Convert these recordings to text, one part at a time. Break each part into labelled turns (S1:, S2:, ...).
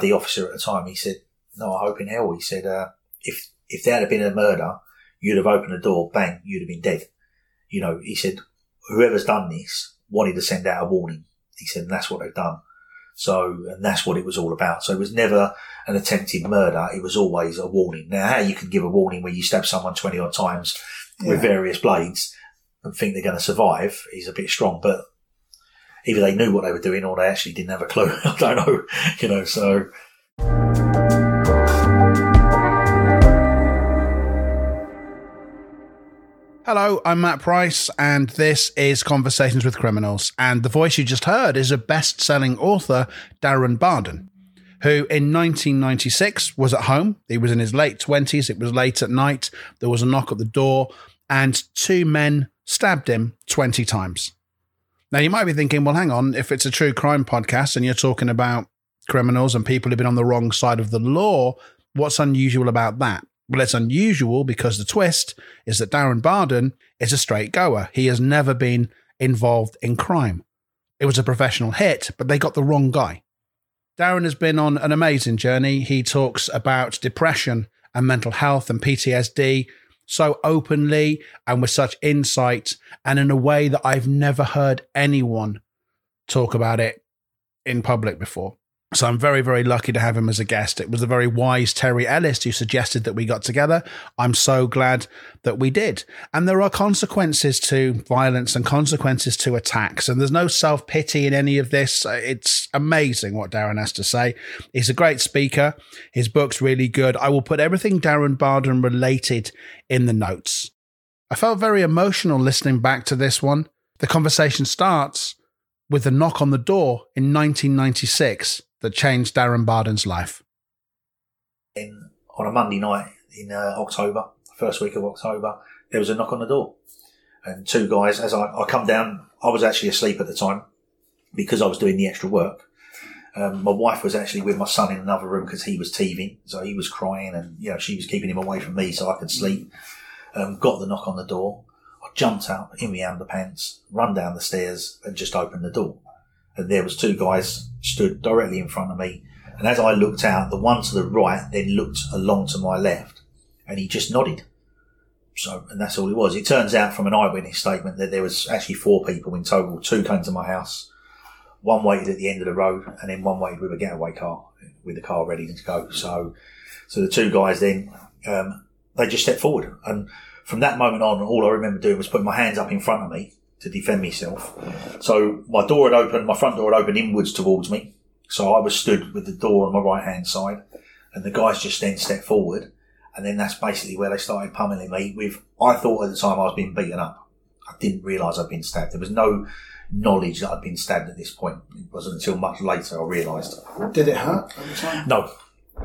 S1: The officer at the time, he said, no, I hope in hell. He said, uh, if, if there had been a murder, you'd have opened the door, bang, you'd have been dead. You know, he said, whoever's done this wanted to send out a warning. He said, and that's what they've done. So, and that's what it was all about. So it was never an attempted murder. It was always a warning. Now, how you can give a warning when you stab someone 20 odd times yeah. with various blades and think they're going to survive is a bit strong, but either they knew what they were doing or they actually didn't have a clue. I don't know, you know, so.
S2: Hello, I'm Matt Price, and this is Conversations with Criminals. And the voice you just heard is a best selling author, Darren Barden, who in 1996 was at home. He was in his late 20s. It was late at night. There was a knock at the door, and two men stabbed him 20 times. Now, you might be thinking, well, hang on, if it's a true crime podcast and you're talking about criminals and people who've been on the wrong side of the law, what's unusual about that? Well, it's unusual because the twist is that Darren Barden is a straight goer. He has never been involved in crime. It was a professional hit, but they got the wrong guy. Darren has been on an amazing journey. He talks about depression and mental health and PTSD so openly and with such insight and in a way that I've never heard anyone talk about it in public before. So I'm very, very lucky to have him as a guest. It was the very wise Terry Ellis who suggested that we got together. I'm so glad that we did. And there are consequences to violence and consequences to attacks. And there's no self pity in any of this. It's amazing what Darren has to say. He's a great speaker. His book's really good. I will put everything Darren Barden related in the notes. I felt very emotional listening back to this one. The conversation starts with a knock on the door in 1996 that changed Darren Barden's life?
S1: In, on a Monday night in uh, October, first week of October, there was a knock on the door. And two guys, as I, I come down, I was actually asleep at the time because I was doing the extra work. Um, my wife was actually with my son in another room because he was teething, so he was crying, and you know she was keeping him away from me so I could sleep. Um, got the knock on the door. I jumped out in my underpants, run down the stairs, and just opened the door there was two guys stood directly in front of me. And as I looked out, the one to the right then looked along to my left, and he just nodded. So, and that's all it was. It turns out from an eyewitness statement that there was actually four people in total. Two came to my house, one waited at the end of the road, and then one waited with a getaway car, with the car ready to go. So, so the two guys then, um, they just stepped forward. And from that moment on, all I remember doing was putting my hands up in front of me to defend myself. So my door had opened, my front door had opened inwards towards me. So I was stood with the door on my right hand side and the guys just then stepped forward. And then that's basically where they started pummeling me with, I thought at the time I was being beaten up. I didn't realise I'd been stabbed. There was no knowledge that I'd been stabbed at this point. It wasn't until much later I realised.
S3: Did it hurt at the time?
S1: No.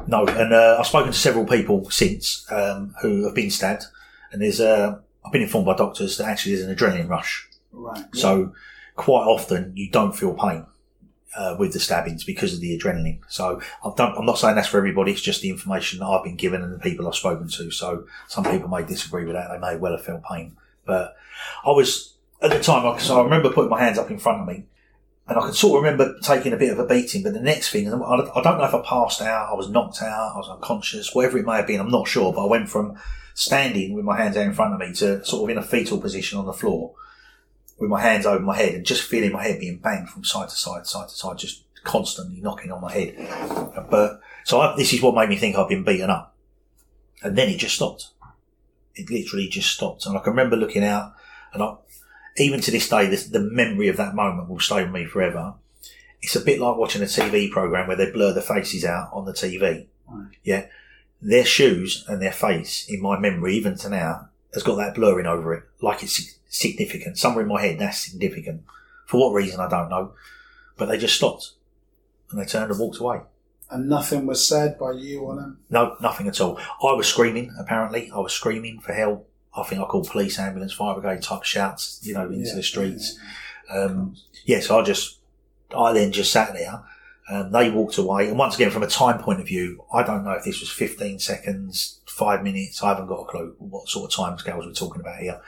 S1: No. And uh, I've spoken to several people since um, who have been stabbed. And there's, uh, I've been informed by doctors that actually there's an adrenaline rush
S3: Right.
S1: So quite often you don't feel pain. Uh, with the stabbings because of the adrenaline. So done, I'm not saying that's for everybody. It's just the information that I've been given and the people I've spoken to. So some people may disagree with that. They may well have felt pain, but I was at the time. So I remember putting my hands up in front of me and I can sort of remember taking a bit of a beating, but the next thing, I don't know if I passed out, I was knocked out, I was unconscious, whatever it may have been, I'm not sure, but I went from standing with my hands out in front of me to sort of in a fetal position on the floor with my hands over my head and just feeling my head being banged from side to side, side to side, just constantly knocking on my head. But so I, this is what made me think I've been beaten up. And then it just stopped. It literally just stopped. And I can remember looking out and I, even to this day, this, the memory of that moment will stay with me forever. It's a bit like watching a TV program where they blur the faces out on the TV. Right. Yeah. Their shoes and their face in my memory, even to now, has got that blurring over it. Like it's significant. Somewhere in my head, that's significant. For what reason, I don't know. But they just stopped and they turned and walked away.
S3: And nothing was said by you or them?
S1: No, nothing at all. I was screaming, apparently. I was screaming for help. I think I called police, ambulance, fire brigade type shouts, you know, into yeah, the streets. Yeah, yeah. Um, yeah, so I just, I then just sat there. Um, they walked away. And once again, from a time point of view, I don't know if this was 15 seconds, five minutes. I haven't got a clue what sort of time scales we're talking about here.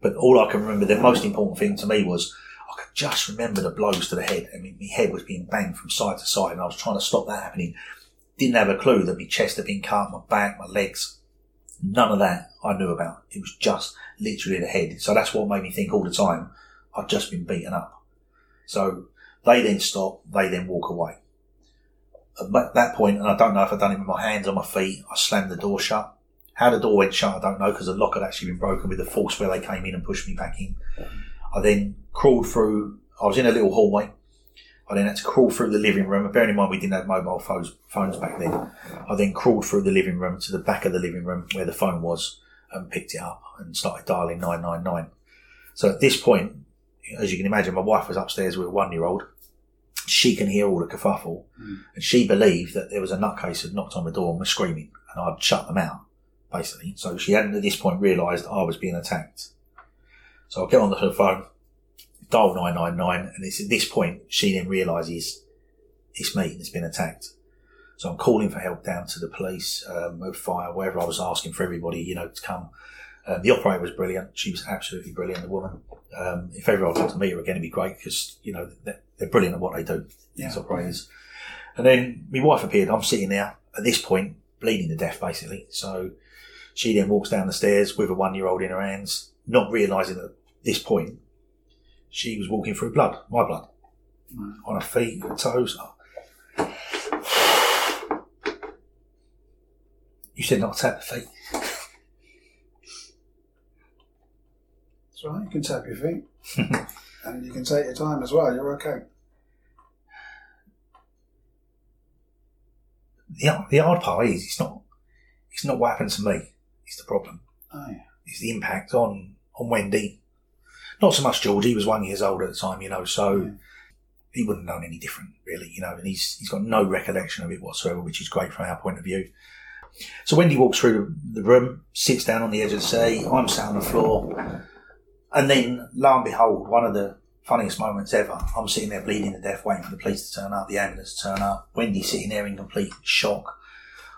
S1: But all I can remember, the most important thing to me was I could just remember the blows to the head. I mean, my head was being banged from side to side and I was trying to stop that happening. didn't have a clue that my chest had been cut, my back, my legs. None of that I knew about. It was just literally the head. So that's what made me think all the time I'd just been beaten up. So they then stop, they then walk away. At that point, and I don't know if I'd done it with my hands or my feet, I slammed the door shut. How the door went shut, I don't know, because the lock had actually been broken with the force where they came in and pushed me back in. I then crawled through, I was in a little hallway. I then had to crawl through the living room. Bearing in mind we didn't have mobile phones, phones back then. I then crawled through the living room to the back of the living room where the phone was and picked it up and started dialing 999. So at this point, as you can imagine, my wife was upstairs with a one year old. She can hear all the kerfuffle mm. and she believed that there was a nutcase had knocked on the door and was screaming and I'd shut them out, basically. So she hadn't at this point realised I was being attacked. So I get on the phone, dial 999 and it's at this point she then realises it's me that's been attacked. So I'm calling for help down to the police, um, fire, wherever I was asking for everybody, you know, to come. Um, the operator was brilliant. She was absolutely brilliant, the woman. Um, if ever I got to meet her again, it'd be great because, you know, they're, they're, brilliant at what they do, yeah. these operators. And then my wife appeared. I'm sitting there at this point, bleeding to death, basically. So she then walks down the stairs with a one year old in her hands, not realising at this point she was walking through blood, my blood, mm. on her feet, her toes. You said not to tap the feet.
S2: That's right, you can tap your feet. and you can take your time as well, you're okay.
S1: The, the hard part is it's not it's not what happened to me. It's the problem.
S2: Oh, yeah.
S1: It's the impact on on Wendy not so much George. He was one years old at the time, you know, so yeah. he wouldn't have known any different, really, you know. And he's he's got no recollection of it whatsoever, which is great from our point of view. So Wendy walks through the room, sits down on the edge of the seat. I'm sat on the floor, and then lo and behold, one of the funniest moments ever. I'm sitting there bleeding to death, waiting for the police to turn up, the ambulance to turn up. Wendy's sitting there in complete shock.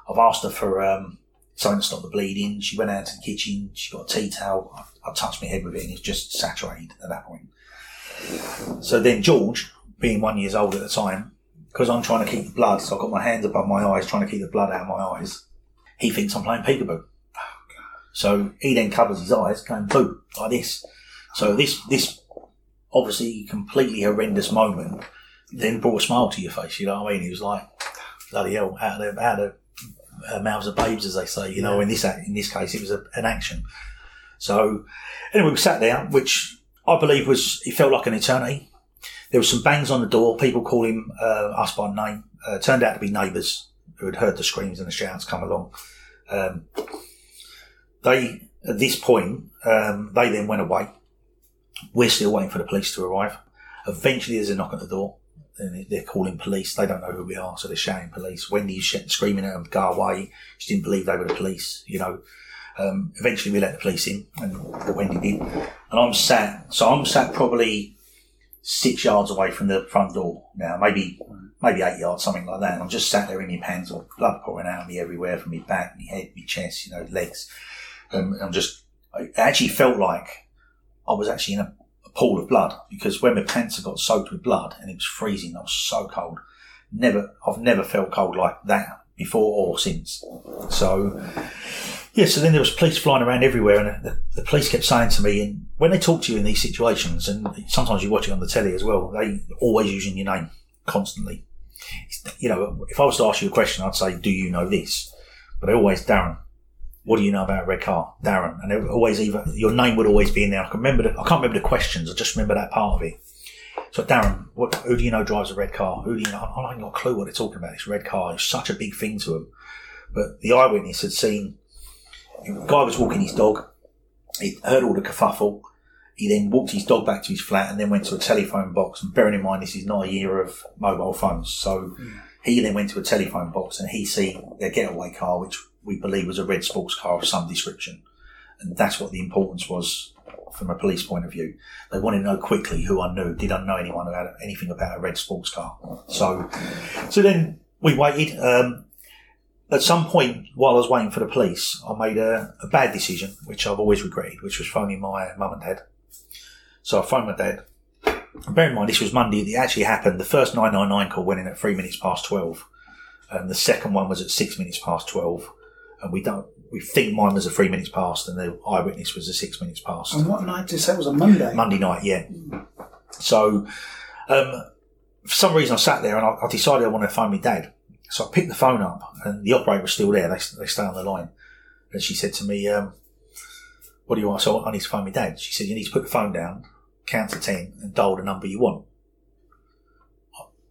S1: I've asked her for um, something to stop the bleeding. She went out to the kitchen. She got a tea towel. I, I touched my head with it, and it's just saturated at that point. So then George, being one years old at the time, because I'm trying to keep the blood, so I've got my hands above my eyes, trying to keep the blood out of my eyes. He thinks I'm playing peekaboo. So he then covers his eyes, going boo like this. So this this obviously completely horrendous moment then brought a smile to your face. You know what I mean? He was like, bloody hell, out of the, out of uh, mouths of babes, as they say. You know, in this in this case, it was a, an action. So anyway, we sat there, which I believe was it felt like an eternity. There was some bangs on the door, people calling uh, us by name. Uh, turned out to be neighbours who had heard the screams and the shouts come along. Um, they, at this point, um, they then went away. We're still waiting for the police to arrive. Eventually, there's a knock at the door they're calling police. They don't know who we are, so they're shouting police. Wendy's screaming at them, go away. She didn't believe they were the police, you know. Um, eventually we let the police in, and the Wendy did. And I'm sat, so I'm sat probably six yards away from the front door now, maybe maybe eight yards, something like that. And I'm just sat there in my pants, or blood pouring out of me everywhere from my back, my head, my chest, you know, legs. Um, I'm just, I actually felt like I was actually in a pool of blood because when my pants got soaked with blood and it was freezing, I was so cold. Never, I've never felt cold like that before or since. So, yeah, so then there was police flying around everywhere and the, the, police kept saying to me, and when they talk to you in these situations, and sometimes you watch it on the telly as well, they always using your name constantly. You know, if I was to ask you a question, I'd say, do you know this? But they always, Darren, what do you know about a red car, Darren? And it always either your name would always be in there. I can remember. The, I can't remember the questions. I just remember that part of it. So Darren, what, who do you know drives a red car? Who do you know? I haven't got a clue what they're talking about. This red car. is such a big thing to them. But the eyewitness had seen the guy was walking his dog. He heard all the kerfuffle. He then walked his dog back to his flat and then went to a telephone box. And bearing in mind, this is not a year of mobile phones. So mm. he then went to a telephone box and he seen their getaway car, which we believe was a red sports car of some description. And that's what the importance was from a police point of view. They wanted to know quickly who I knew. Did I know anyone about anything about a red sports car? So, so then we waited. Um, at some point while I was waiting for the police, I made a, a bad decision, which I've always regretted, which was phoning my mum and dad. So I phoned my dad. Bear in mind, this was Monday. It actually happened. The first 999 call went in at three minutes past 12. and the second one was at six minutes past twelve, and we don't. We think mine was a three minutes past, and the eyewitness was a six minutes past.
S2: And what night did you say it was a Monday?
S1: Monday night, yeah. So, um, for some reason, I sat there and I, I decided I wanted to phone my dad. So I picked the phone up, and the operator was still there. They, they stay on the line, and she said to me, um, "What do you want?" So I need to phone my dad. She said, "You need to put the phone down, count to ten, and dial the number you want."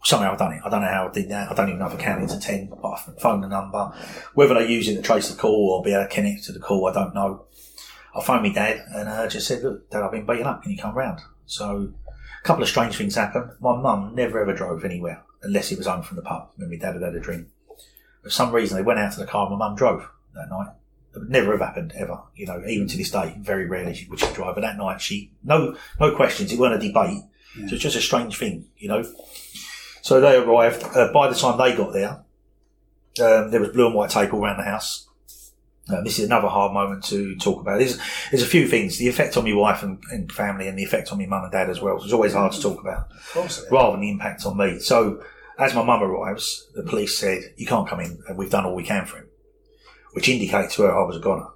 S1: Somehow I've done it. I don't know how I did that. I don't even know if I counted to ten, but I phoned the number. Whether they use it to trace the call or be able to connect to the call, I don't know. I phoned my dad and uh, just said, "Look, Dad, I've been beaten up. Can you come round?" So a couple of strange things happened. My mum never ever drove anywhere unless it was home from the pub when my dad had had a drink. For some reason, they went out to the car and my mum drove that night. It would never have happened ever, you know, even to this day. Very rarely she would she drive. But that night, she, no, no questions. It weren't a debate. So it's just a strange thing, you know. So they arrived. Uh, by the time they got there, um, there was blue and white tape all around the house. Uh, this is another hard moment to talk about. There's, there's a few things. The effect on my wife and, and family and the effect on my mum and dad as well. It's always hard to talk about
S2: Of course it is.
S1: rather than the impact on me. So as my mum arrives, the police said, you can't come in and we've done all we can for him, which indicates to her I was a goner.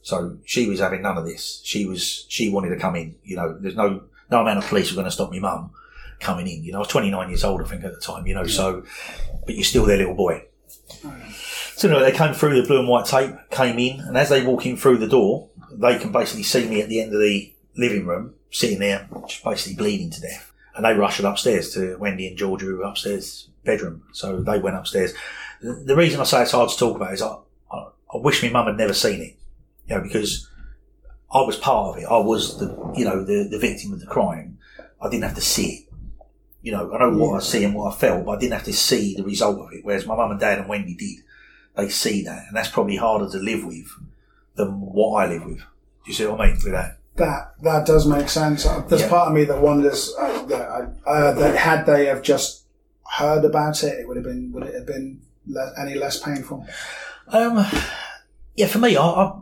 S1: So she was having none of this. She was, she wanted to come in. You know, there's no, no amount of police were going to stop my mum coming in. You know, I was 29 years old, I think, at the time, you know, so, but you're still their little boy. So anyway, they came through the blue and white tape, came in, and as they walk in through the door, they can basically see me at the end of the living room, sitting there, just basically bleeding to death. And they rushed upstairs to Wendy and Georgia, who were upstairs bedroom. So they went upstairs. The, the reason I say it's hard to talk about is I, I, I wish my mum had never seen it, you know, because I was part of it. I was the, you know, the, the victim of the crime. I didn't have to see it. You know, I know what I see and what I felt, but I didn't have to see the result of it. Whereas my mum and dad and Wendy did. They see that, and that's probably harder to live with than what I live with. Do you see what I mean with that?
S2: That that does make sense. Uh, There's
S1: Yeah.
S2: part of me that wonders uh, that, uh, that had they have just heard about it, it would have been would it have been le- any less painful?
S1: Um, yeah, for me, I, I,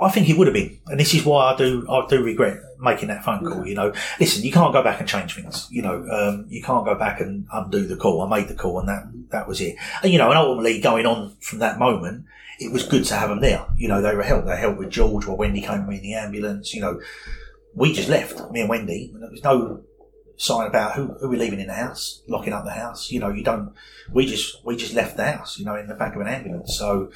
S1: I think it would have been, and this is why I do, I do regret making that phone call. You know, listen, you can't go back and change things. You know, um, you can't go back and undo the call. I made the call, and that that was it. And you know, and ultimately, going on from that moment, it was good to have them there. You know, they were helped. They helped with George while Wendy came in the ambulance. You know, we just left, me and Wendy, and there was no sign about who, who we're leaving in the house, locking up the house. You know, you don't. We just we just left the house. You know, in the back of an ambulance. So,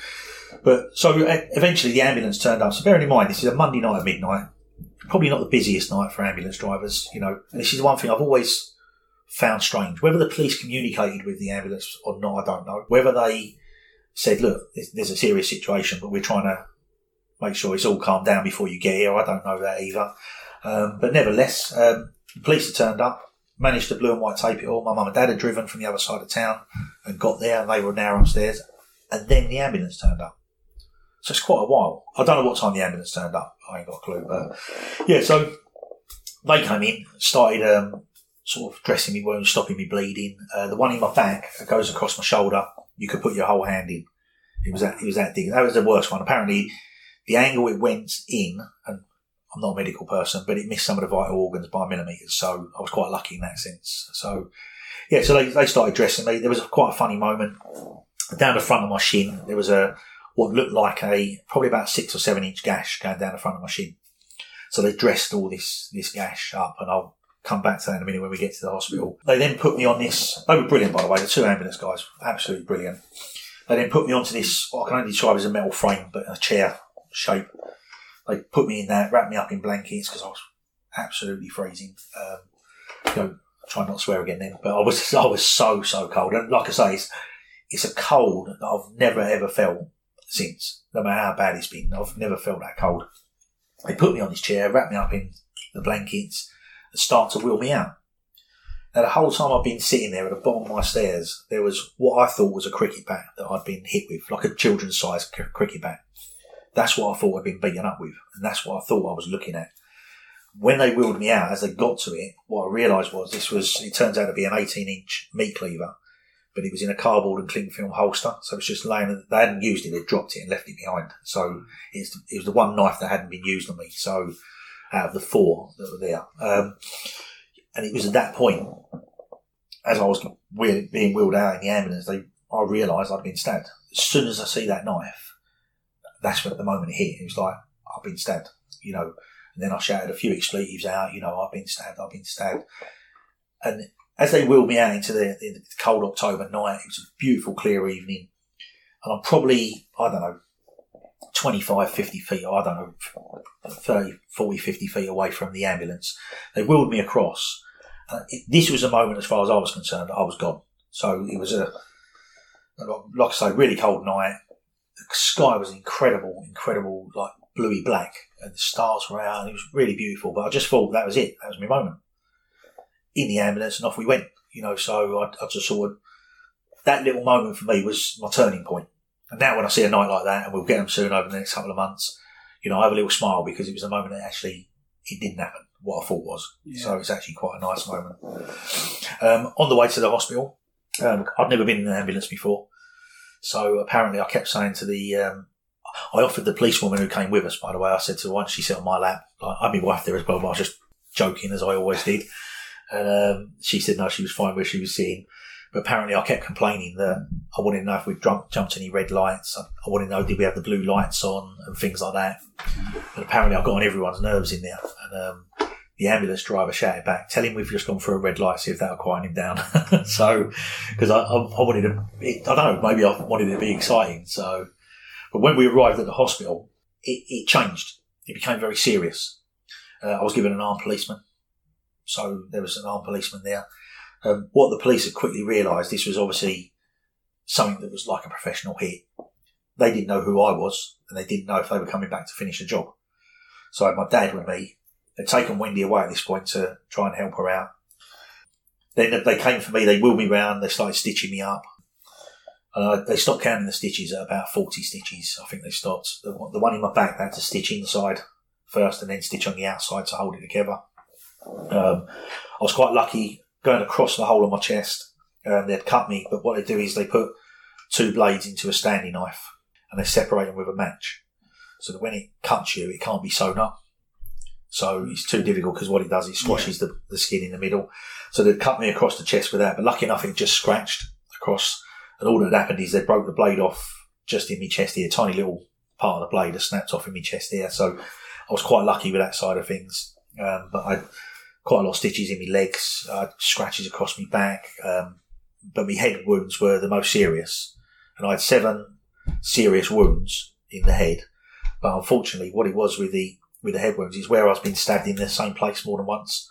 S1: but so e- eventually the ambulance turned up. So bearing in mind, this is a Monday night at midnight. Probably not the busiest night for ambulance drivers. You know, and this is one thing I've always found strange. Whether the police communicated with the ambulance or not, I don't know. Whether they said, "Look, there's a serious situation, but we're trying to make sure it's all calmed down before you get here." I don't know that either. Um, but nevertheless, um, the police had turned up, managed to blue and white tape it all. My mum and dad had driven from the other side of town and got there, and they were now upstairs. And then the ambulance turned up. So it's quite a while. I don't know what time the ambulance turned up. I ain't got a clue. But yeah, so they came in, started um, sort of dressing me wounds, stopping me bleeding. Uh, the one in my back goes across my shoulder, you could put your whole hand in. It was that. It was that big. That was the worst one. Apparently, the angle it went in, and I'm not a medical person, but it missed some of the vital organs by millimetres. So I was quite lucky in that sense. So yeah, so they, they started dressing me. There was a, quite a funny moment. Down the front of my shin, there was a what looked like a probably about six or seven inch gash going down the front of my shin. So they dressed all this this gash up, and I'll come back to that in a minute when we get to the hospital. They then put me on this. They were brilliant, by the way. The two ambulance guys, absolutely brilliant. They then put me onto this. What I can only describe as a metal frame, but a chair shape. They put me in there, wrapped me up in blankets because I was absolutely freezing. Um, you know, try not to swear again then, but I was I was so so cold, and like I say, it's it's a cold that I've never ever felt since. No matter how bad it's been, I've never felt that cold. They put me on this chair, wrapped me up in the blankets, and start to wheel me out. Now the whole time I've been sitting there at the bottom of my stairs, there was what I thought was a cricket bat that I'd been hit with, like a children's size cricket bat. That's what I thought I'd been beaten up with, and that's what I thought I was looking at. When they wheeled me out, as they got to it, what I realised was this was, it turns out to be an 18 inch meat cleaver, but it was in a cardboard and cling film holster, so it's just laying, they hadn't used it, they'd dropped it and left it behind. So it's, it was the one knife that hadn't been used on me, so out of the four that were there. Um, and it was at that point, as I was being wheeled out in the ambulance, they, I realised I'd been stabbed. As soon as I see that knife, that's when the moment it hit. It was like, I've been stabbed, you know. And then I shouted a few expletives out, you know, I've been stabbed, I've been stabbed. And as they wheeled me out into the, the cold October night, it was a beautiful, clear evening. And I'm probably, I don't know, 25, 50 feet, I don't know, 30, 40, 50 feet away from the ambulance. They wheeled me across. Uh, it, this was a moment, as far as I was concerned, I was gone. So it was a, like I say, really cold night. The sky was incredible, incredible, like bluey black, and the stars were out, and it was really beautiful. But I just thought that was it. That was my moment. In the ambulance, and off we went. You know, so I, I just sort of that little moment for me was my turning point. And now when I see a night like that, and we'll get them soon over the next couple of months, you know, I have a little smile because it was a moment that actually it didn't happen. What I thought was.
S2: Yeah.
S1: So it's actually quite a nice moment. Um, on the way to the hospital, um, I'd never been in an ambulance before. So apparently I kept saying to the, um, I offered the policewoman who came with us, by the way, I said to her once she sat on my lap, I had my wife there as well, but I was just joking as I always did. And um, she said no, she was fine where she was sitting. But apparently I kept complaining that I wanted to know if drunk, jumped any red lights. I, I wanted to know did we have the blue lights on and things like that. But apparently I got on everyone's nerves in there. And um, the ambulance driver shouted back, tell him we've just gone for a red light, see if that'll quiet him down. so, because I, I, I wanted to, it, I don't know, maybe I wanted it to be exciting. So, but when we arrived at the hospital, it, it changed. It became very serious. Uh, I was given an armed policeman. So there was an armed policeman there. Um, what the police had quickly realised, this was obviously something that was like a professional hit. They didn't know who I was, and they didn't know if they were coming back to finish the job. So I had my dad with me. They'd taken Wendy away at this point to try and help her out. Then they came for me, they wheeled me round, they started stitching me up. And I, they stopped counting the stitches at about 40 stitches. I think they stopped. The, one- the one in my back, they had to stitch inside first and then stitch on the outside to hold it together. Um, I was quite lucky going across the hole of my chest. Um, they'd cut me, but what they do is they put two blades into a Stanley knife and they separate them with a match. So that when it cuts you, it can't be sewn up. So it's too difficult because what it does, it squashes the, the skin in the middle. So they cut me across the chest with that, but lucky enough, it just scratched across. And all that happened is they broke the blade off just in my chest here, tiny little part of the blade that snapped off in my chest here. So I was quite lucky with that side of things. Um, but I had quite a lot of stitches in my legs, uh, scratches across my back. Um, but my head wounds were the most serious. And I had seven serious wounds in the head. But unfortunately, what it was with the with the head wounds is where I was being stabbed in the same place more than once.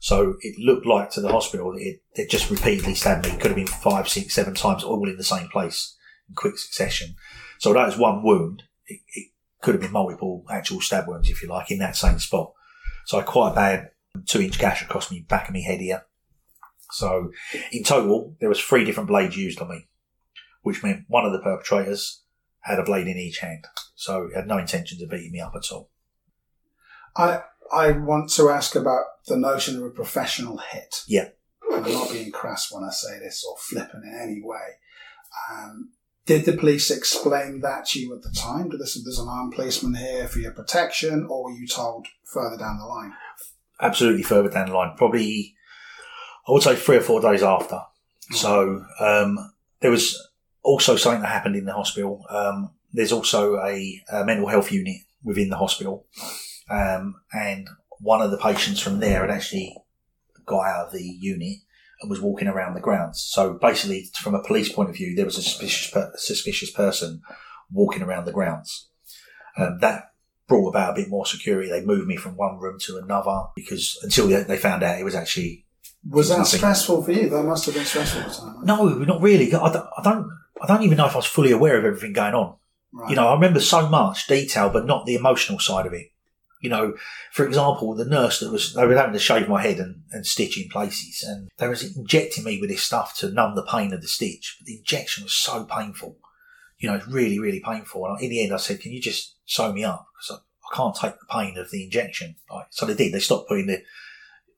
S1: So it looked like to the hospital that it, it just repeatedly stabbed me. It could have been five, six, seven times, all in the same place in quick succession. So that was one wound. It, it could have been multiple actual stab wounds, if you like, in that same spot. So I quite bad two inch gash across me back of my head here. So in total, there was three different blades used on me, which meant one of the perpetrators had a blade in each hand. So he had no intentions of beating me up at all.
S2: I I want to ask about the notion of a professional hit.
S1: Yeah.
S2: And I'm not being crass when I say this or flippant in any way. Um, did the police explain that to you at the time? Did this, there's an armed policeman here for your protection, or were you told further down the line?
S1: absolutely further down the line, probably I would say three or four days after. So um, there was also something that happened in the hospital. Um, there's also a, a mental health unit within the hospital, um, and one of the patients from there had actually got out of the unit and was walking around the grounds. So basically, from a police point of view, there was a suspicious per- suspicious person walking around the grounds. Um, that brought about a bit more security. They moved me from one room to another because until they, they found out it was actually
S2: Was that
S1: Nothing.
S2: stressful for you? That must have been stressful at the time. right?
S1: no, not really. I don't, I don't, I don't even know if I was fully aware of everything going on.
S2: Right.
S1: You know, I remember so much detail, but not the emotional side of it. You know, for example, the nurse that was, they were having to shave my head and, and stitch in places and they was injecting me with this stuff to numb the pain of the stitch. But the injection was so painful. You know, it's really, really painful. And in the end, I said, can you just sew me up? Because I, I can't take the pain of the injection. Like, so they did. They stopped putting the,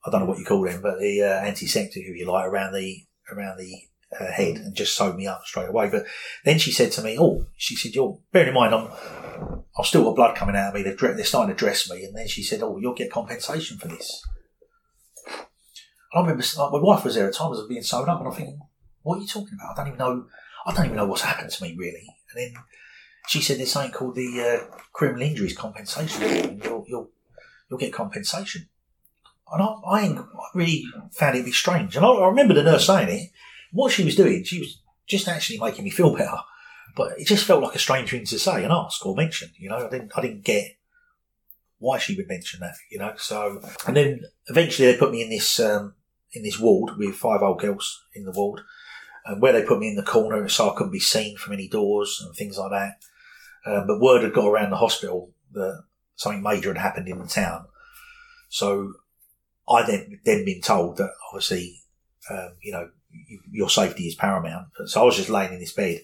S1: I don't know what you call them, but the uh, antiseptic, if you like, around the, around the uh, head and just sewed me up straight away. But then she said to me, "Oh, she said, you're bearing in mind, I'm, I've still got blood coming out of me. They're, they're starting to dress me." And then she said, "Oh, you'll get compensation for this." And I remember like, my wife was there at times of being sewn up, and I'm thinking, "What are you talking about? I don't even know. I don't even know what's happened to me really. And then she said there's something called the uh, criminal injuries compensation. You'll, you'll you'll get compensation. And I, I, I really found it a bit strange. And I, I remember the nurse saying it. What she was doing, she was just actually making me feel better. But it just felt like a strange thing to say and ask or mention. You know, I didn't I didn't get why she would mention that. You know, so and then eventually they put me in this um, in this ward with five old girls in the ward, and where they put me in the corner so I couldn't be seen from any doors and things like that. Um, but word had got around the hospital that something major had happened in the town, so I then then been told that obviously, um, you know, your safety is paramount. So I was just laying in this bed,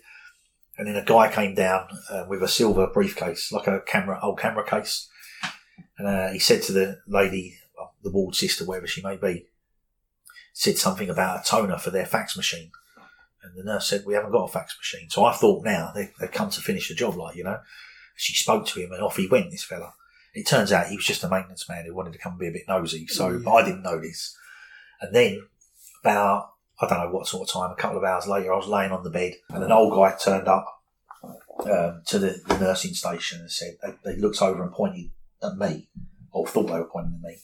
S1: and then a guy came down uh, with a silver briefcase, like a camera old camera case, and uh, he said to the lady, well, the ward sister, wherever she may be, said something about a toner for their fax machine. And the nurse said, we haven't got a fax machine. So I thought now they, they've come to finish the job, like, you know. She spoke to him and off he went, this fella. It turns out he was just a maintenance man who wanted to come and be a bit nosy. So, but I didn't know this. And then about, I don't know what sort of time, a couple of hours later, I was laying on the bed and an old guy turned up um, to the, the nursing station and said, they, they looked over and pointed at me, or thought they were pointing at me.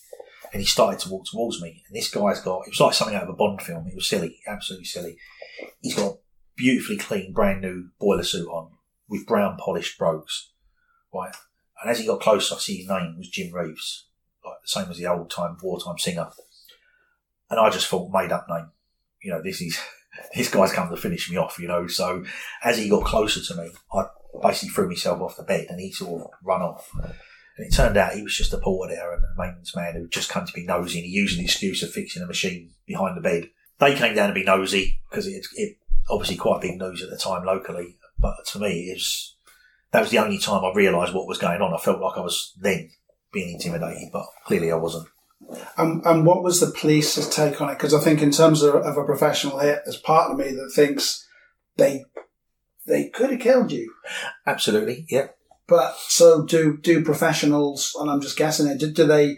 S1: And he started to walk towards me. And this guy's got, it was like something out of a Bond film. It was silly, absolutely silly. He's got beautifully clean, brand new boiler suit on with brown polished brogues. Right. And as he got closer, I see his name was Jim Reeves, like the same as the old time wartime singer. And I just thought, made up name. You know, this is, this guy's come to finish me off, you know. So as he got closer to me, I basically threw myself off the bed and he sort of run off. And it turned out he was just a porter there and a maintenance man who just come to be nosy and he used the excuse of fixing a machine behind the bed. They came down to be nosy because it, it obviously quite big news at the time locally. But to me, it was, that was the only time I realised what was going on. I felt like I was then being intimidated, but clearly I wasn't.
S2: And, and what was the police's take on it? Because I think, in terms of, of a professional hit, there's part of me that thinks they they could have killed you.
S1: Absolutely, yeah.
S2: But so do do professionals? And I'm just guessing it. Do, do they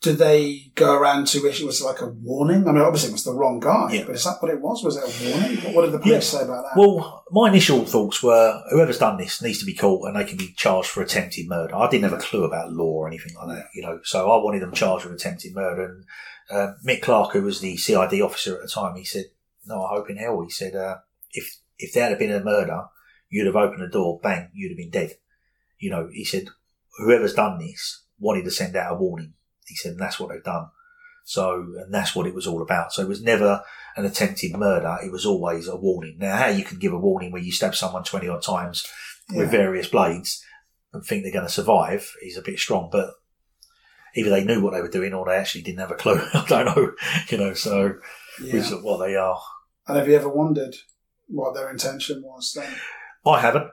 S2: do they go around to issue? Was it like a warning? I mean, obviously it was the wrong guy,
S1: Yeah.
S2: but is that what it was? Was it a warning? What, what did the police say about that?
S1: Well, my initial thoughts were whoever's done this needs to be caught and they can be charged for attempted murder. I didn't have a clue about law or anything like that, you know, so I wanted them charged with attempted murder. And uh, Mick Clark, who was the CID officer at the time, he said, No, I hope in hell. He said, uh, if, if there had been a murder, you'd have opened the door, bang, you'd have been dead. You know, he said, whoever's done this wanted to send out a warning. He said, and that's what they've done. So, and that's what it was all about. So it was never an attempted murder. It was always a warning. Now, how you can give a warning where you stab someone 20 odd times with various blades and think they're going to survive is a bit strong, but either they knew what they were doing or they actually didn't have a clue. I don't know, you know, so
S2: Yeah.
S1: which is what they are.
S2: And have you ever wondered what their intention was then?
S1: I haven't.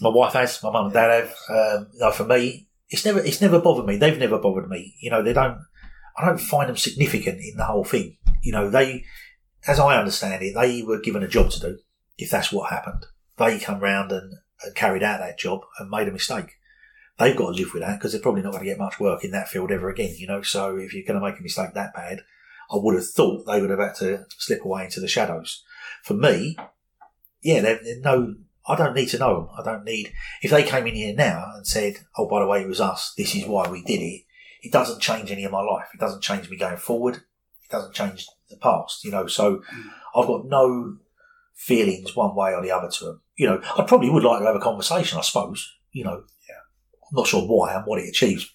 S1: My wife has. My mum and dad have. Um, no, for me, it's never it's never bothered me. They've never bothered me. You know, they don't. I don't find them significant in the whole thing. You know, they, as I understand it, they were given a job to do. If that's what happened, they come round and, and carried out that job and made a mistake. They've got to live with that because they're probably not going to get much work in that field ever again. You know, so if you're going to make a mistake that bad, I would have thought they would have had to slip away into the shadows. For me, yeah, they're, they're no I don't need to know them. I don't need, if they came in here now and said, oh, by the way, it was us, this is why we did it, it doesn't change any of my life. It doesn't change me going forward. It doesn't change the past, you know, so I've got no feelings one way or the other to them. You know, I probably would like to have a conversation, I suppose, you know. Yeah. I'm not sure why and what it achieves,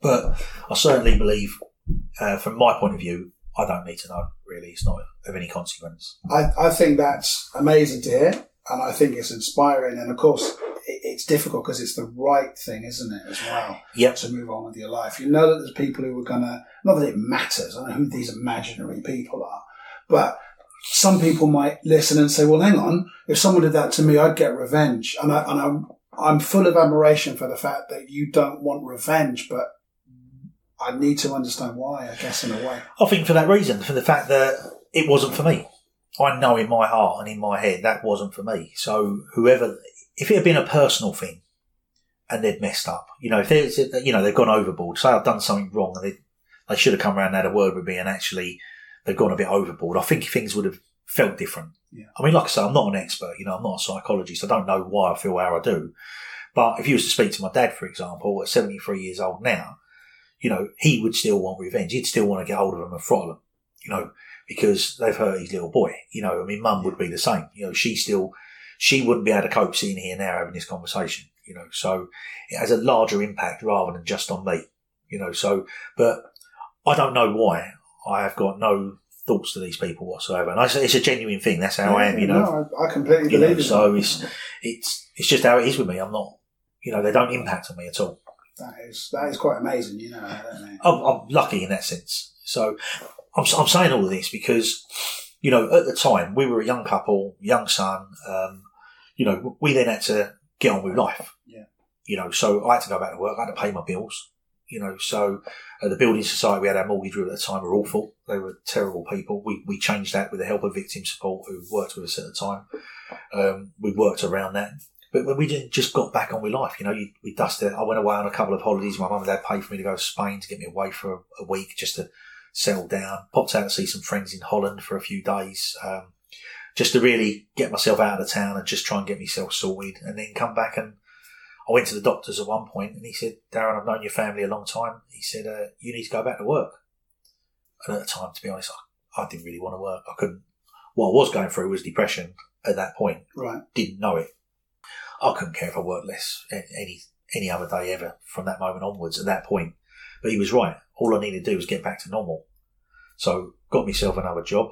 S1: but I certainly believe, uh, from my point of view, I don't need to know, really. It's not of any consequence.
S2: I, I think that's amazing to hear, and I think it's inspiring. And of course, it, it's difficult because it's the right thing, isn't it, as well,
S1: Yep.
S2: to move on with your life. You know that there's people who are going to, not that it matters, I don't know who these imaginary people are, but some people might listen and say, well, hang on, if someone did that to me, I'd get revenge. And, I, and I'm, I'm full of admiration for the fact that you don't want revenge, but I need to understand why, I guess, in a way.
S1: I think for that reason, for the fact that it wasn't for me. I know in my heart and in my head that wasn't for me. So whoever, if it had been a personal thing and they'd messed up, you know, if there's, you know, they've gone overboard, say I've done something wrong and they, they should have come around and had a word with me and actually they've gone a bit overboard. I think things would have felt different.
S2: Yeah.
S1: I mean, like I say, I'm not an expert. You know, I'm not a psychologist. I don't know why I feel how I do. But if you was to speak to my dad, for example, at 73 years old now, you know, he would still want revenge. He'd still want to get hold of them and throttle them, you know, because they've hurt his little boy. You know, I mean, mum would be the same. You know, she still, she wouldn't be able to cope seeing here now having this conversation, you know, so it has a larger impact rather than just on me, you know, so, but I don't know why. I have got no thoughts to these people whatsoever. And I say it's a genuine thing. That's how I am, you know.
S2: No, I, I completely
S1: know,
S2: believe it.
S1: so it's, it's, it's just how it is with me. I'm not, you know, they don't impact on me at all.
S2: That is that is quite amazing, you know. I don't know.
S1: I'm, I'm lucky in that sense. So I'm, I'm saying all of this because, you know, at the time we were a young couple, young son. Um, you know, we then had to get on with life.
S2: Yeah.
S1: You know, so I had to go back to work. I had to pay my bills. You know, so uh, the building society we had our mortgage with at the time were awful. They were terrible people. We we changed that with the help of victim support who worked with us at the time. Um, we worked around that. But we didn't just got back on with life, you know, you, we dusted. I went away on a couple of holidays. My mum and dad paid for me to go to Spain to get me away for a, a week just to settle down. Popped out to see some friends in Holland for a few days, um, just to really get myself out of town and just try and get myself sorted, and then come back. And I went to the doctors at one point, and he said, "Darren, I've known your family a long time." He said, uh, "You need to go back to work." And at the time, to be honest, I, I didn't really want to work. I couldn't. What I was going through was depression at that point
S2: Right.
S1: didn't know it. I couldn't care if I worked less any any other day ever from that moment onwards at that point. But he was right. All I needed to do was get back to normal. So got myself another job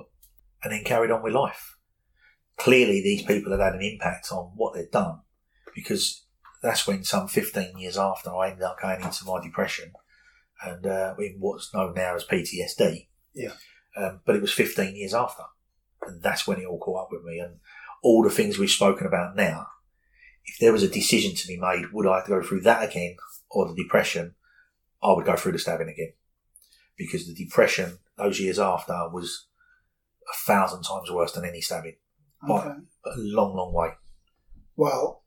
S1: and then carried on with life. Clearly these people had had an impact on what they'd done because that's when some 15 years after I ended up going into my depression and uh, in what's known now as PTSD.
S2: Yeah.
S1: Um, but it was 15 years after. And that's when it all caught up with me. And all the things we've spoken about now, if there was a decision to be made, would I have to go through that again or the depression? I would go through the stabbing again because the depression those years after was a thousand times worse than any stabbing,
S2: Okay.
S1: but a long, long way.
S2: Well,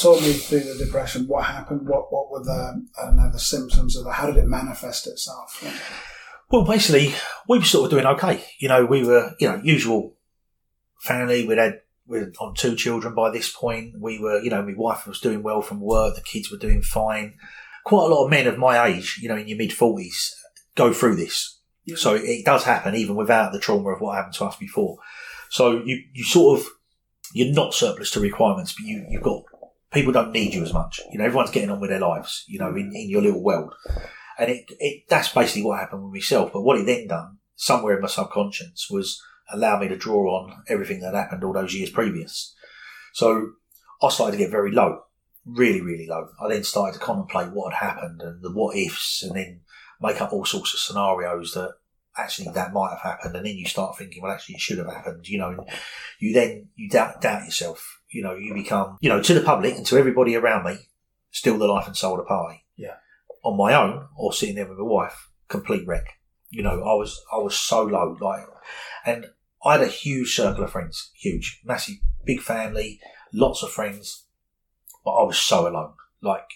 S2: talk me through the depression. What happened? What what were the I don't know the symptoms of it? How did it manifest itself?
S1: Well, basically, we were sort of doing okay. You know, we were, you know, usual family. We'd had, on two children by this point. We were, you know, my wife was doing well from work. The kids were doing fine. Quite a lot of men of my age, you know, in your mid forties, go through this.
S2: Yeah.
S1: So it, it does happen even without the trauma of what happened to us before. So you, you sort of, you're not surplus to requirements, but you, you've got, people don't need you as much. You know, everyone's getting on with their lives, you know, in, in your little world. And it, it, that's basically what happened with myself. But what it then done, somewhere in my subconscious, was allow me to draw on everything that happened all those years previous. So I started to get very low, really, really low. I then started to contemplate what had happened and the what ifs and then make up all sorts of scenarios that actually that might have happened. And then you start thinking, well, actually it should have happened, you know, and you then, you doubt, doubt yourself. You know, you become, you know, to the public and to everybody around me, still the life and soul of the party.
S2: Yeah.
S1: On my own or sitting there with my wife, complete wreck. You know, I was, I was so low, like, and I had a huge circle of friends, huge, massive, big family, lots of friends, but I was so alone. Like,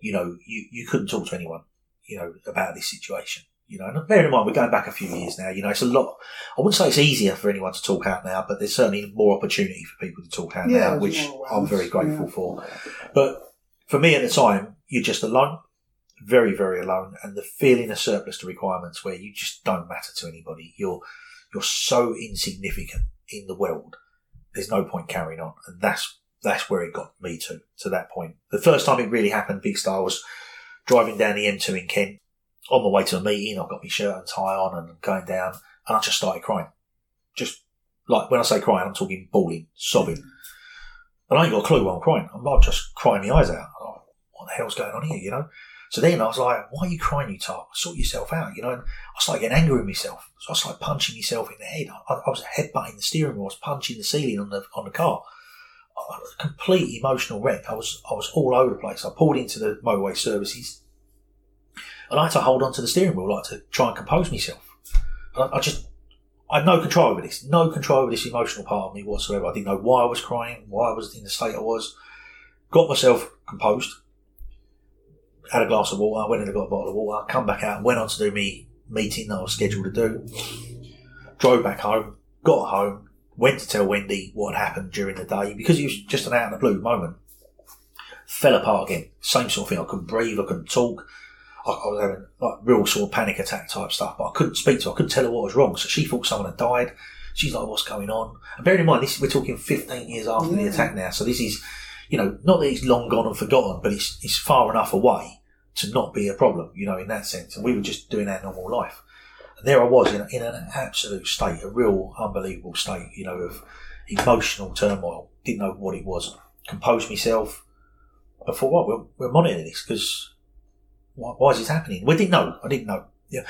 S1: you know, you, you couldn't talk to anyone, you know, about this situation. You know, and bear in mind, we're going back a few years now. You know, it's a lot. I wouldn't say it's easier for anyone to talk out now, but there's certainly more opportunity for people to talk out
S2: Yeah,
S1: now, which I'm very grateful
S2: yeah.
S1: for. But for me at the time, you're just alone, very, very alone, and the feeling of surplus to requirements where you just don't matter to anybody. You're you're so insignificant in the world. There's no point carrying on, and that's that's where it got me to to that point. The first time it really happened, big star was driving down the M2 in Kent on my way to a meeting. I've got my shirt and tie on and going down, and I just started crying. Just like when I say crying, I'm talking bawling, sobbing. And I ain't got a clue why I'm crying. I'm, I'm just crying my eyes out. I'm what the hell's going on here, you know? So then I was like, why are you crying, you tart? Sort yourself out, you know? And I started getting angry with myself. So I started punching myself in the head. I, I was headbutting the steering wheel. I was punching the ceiling on the, on the car. I a complete emotional wreck. I was, I was all over the place. I pulled into the motorway services and I had to hold on to the steering wheel, like to try and compose myself. I, I just, I had no control over this, no control over this emotional part of me whatsoever. I didn't know why I was crying, why I was in the state I was. Got myself composed, had a glass of water, went in and got a bottle of water, come back out, went on to do me meeting that I was scheduled to do. Drove back home, got home, went to tell Wendy what had happened during the day because it was just an out of the blue moment. Fell apart again. Same sort of thing. I couldn't breathe. I couldn't talk. I, I was having like real sort of panic attack type stuff, but I couldn't speak to her. I couldn't tell her what was wrong. So she thought someone had died. She's like, what's going on? And bearing in mind, this we're talking 15 years after the attack now. So this is, you know, not that it's long gone and forgotten, but it's, it's far enough away to not be a problem, you know, in that sense. And we were just doing our normal life. And there I was in, in an absolute state, a real unbelievable state, you know, of emotional turmoil. Didn't know what it was. Composed myself. I thought, well, we're, we're monitoring this because why, why is this happening? We didn't know. I didn't know. Yeah.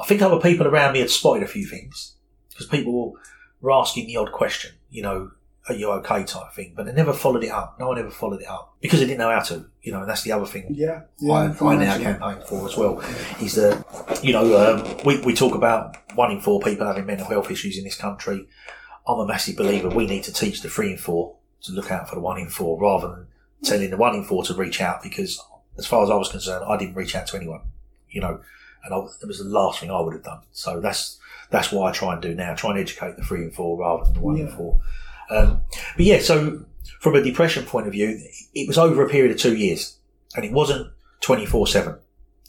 S1: I think other people around me had spotted a few things because people were asking the odd question, you know, are you okay type thing, but they never followed it up. No one ever followed it up because they didn't know how to, you know, and that's the other thing
S2: Yeah, yeah.
S1: I, I now campaign for as well is that you know um, we we talk about one in four people having mental health issues in this country. I'm a massive believer we need to teach the three in four to look out for the one in four rather than telling the one in four to reach out because as far as I was concerned, I didn't reach out to anyone, you know, and I, it was the last thing I would have done. So that's that's what I try and do now. Try and educate the three and four rather than the one in
S2: Yeah.
S1: four. Um, but yeah, so from a depression point of view, it was over a period of two years, and it wasn't twenty four seven.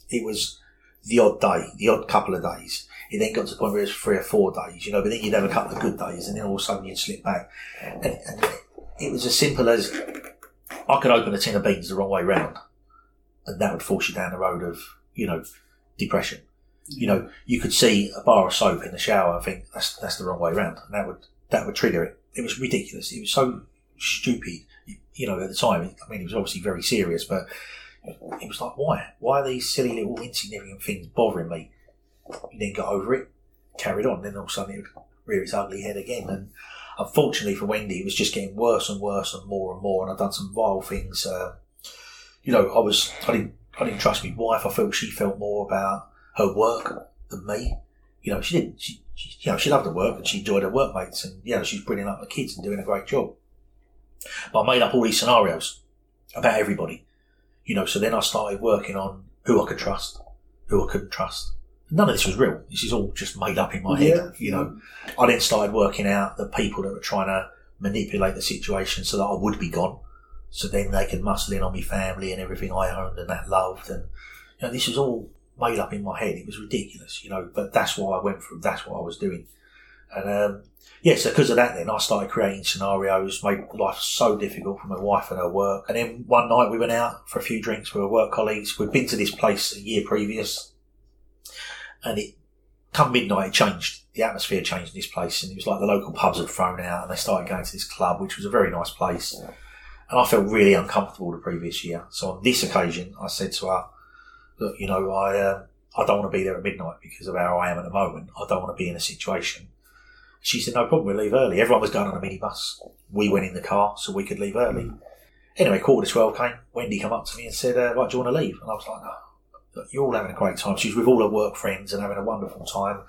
S1: It was the odd day, the odd couple of days. It then got to the point where it was three or four days, you know. But then you'd have a couple of good days, and then all of a sudden you'd slip back. And, and it was as simple as I could open a tin of beans the wrong way round, and that would force you down the road of you know depression. You know, you could see a bar of soap in the shower and think that's that's the wrong way round, and that would that would trigger it. It was ridiculous. It was so stupid. You know, at the time, I mean, it was obviously very serious, but it was like, why? Why are these silly little insignificant things bothering me? You then got over it, carried on, then all of a sudden it would rear its ugly head again. And unfortunately for Wendy, it was just getting worse and worse and more and more. And I'd done some vile things. Uh, you know, I was, I didn't, I didn't trust my wife. I felt she felt more about her work than me. You know, she didn't, she, she you know, she loved her work and she enjoyed her workmates and, you know, she's bringing up the kids and doing a great job. But I made up all these scenarios about everybody. You know, so then I started working on who I could trust, who I couldn't trust. None of this was real. This is all just made up in my head.
S2: Yeah.
S1: You know, I then started working out the people that were trying to manipulate the situation so that I would be gone. So then they could muscle in on my family and everything I owned and that loved. And, you know, this was all made up in my head. It was ridiculous, you know, but that's why I went through. That's what I was doing. And, um, yeah, so because of that, then I started creating scenarios, made life so difficult for my wife and her work. And then one night we went out for a few drinks with our work colleagues. We'd been to this place a year previous, and it come midnight, it changed. The atmosphere changed in this place, and it was like the local pubs had thrown out, and they started going to this club, which was a very nice place. And I felt really uncomfortable the previous year. So on this occasion, I said to her, "Look, you know, I um, I don't want to be there at midnight because of how I am at the moment. I don't want to be in a situation." She said, "No problem. We'll leave early." Everyone was going on a minibus. We went in the car so we could leave early. Anyway, quarter to twelve came. Wendy came up to me and said, uh, "Right, do you want to leave?" And I was like, "No, look, you're all having a great time." She was with all her work friends and having a wonderful time.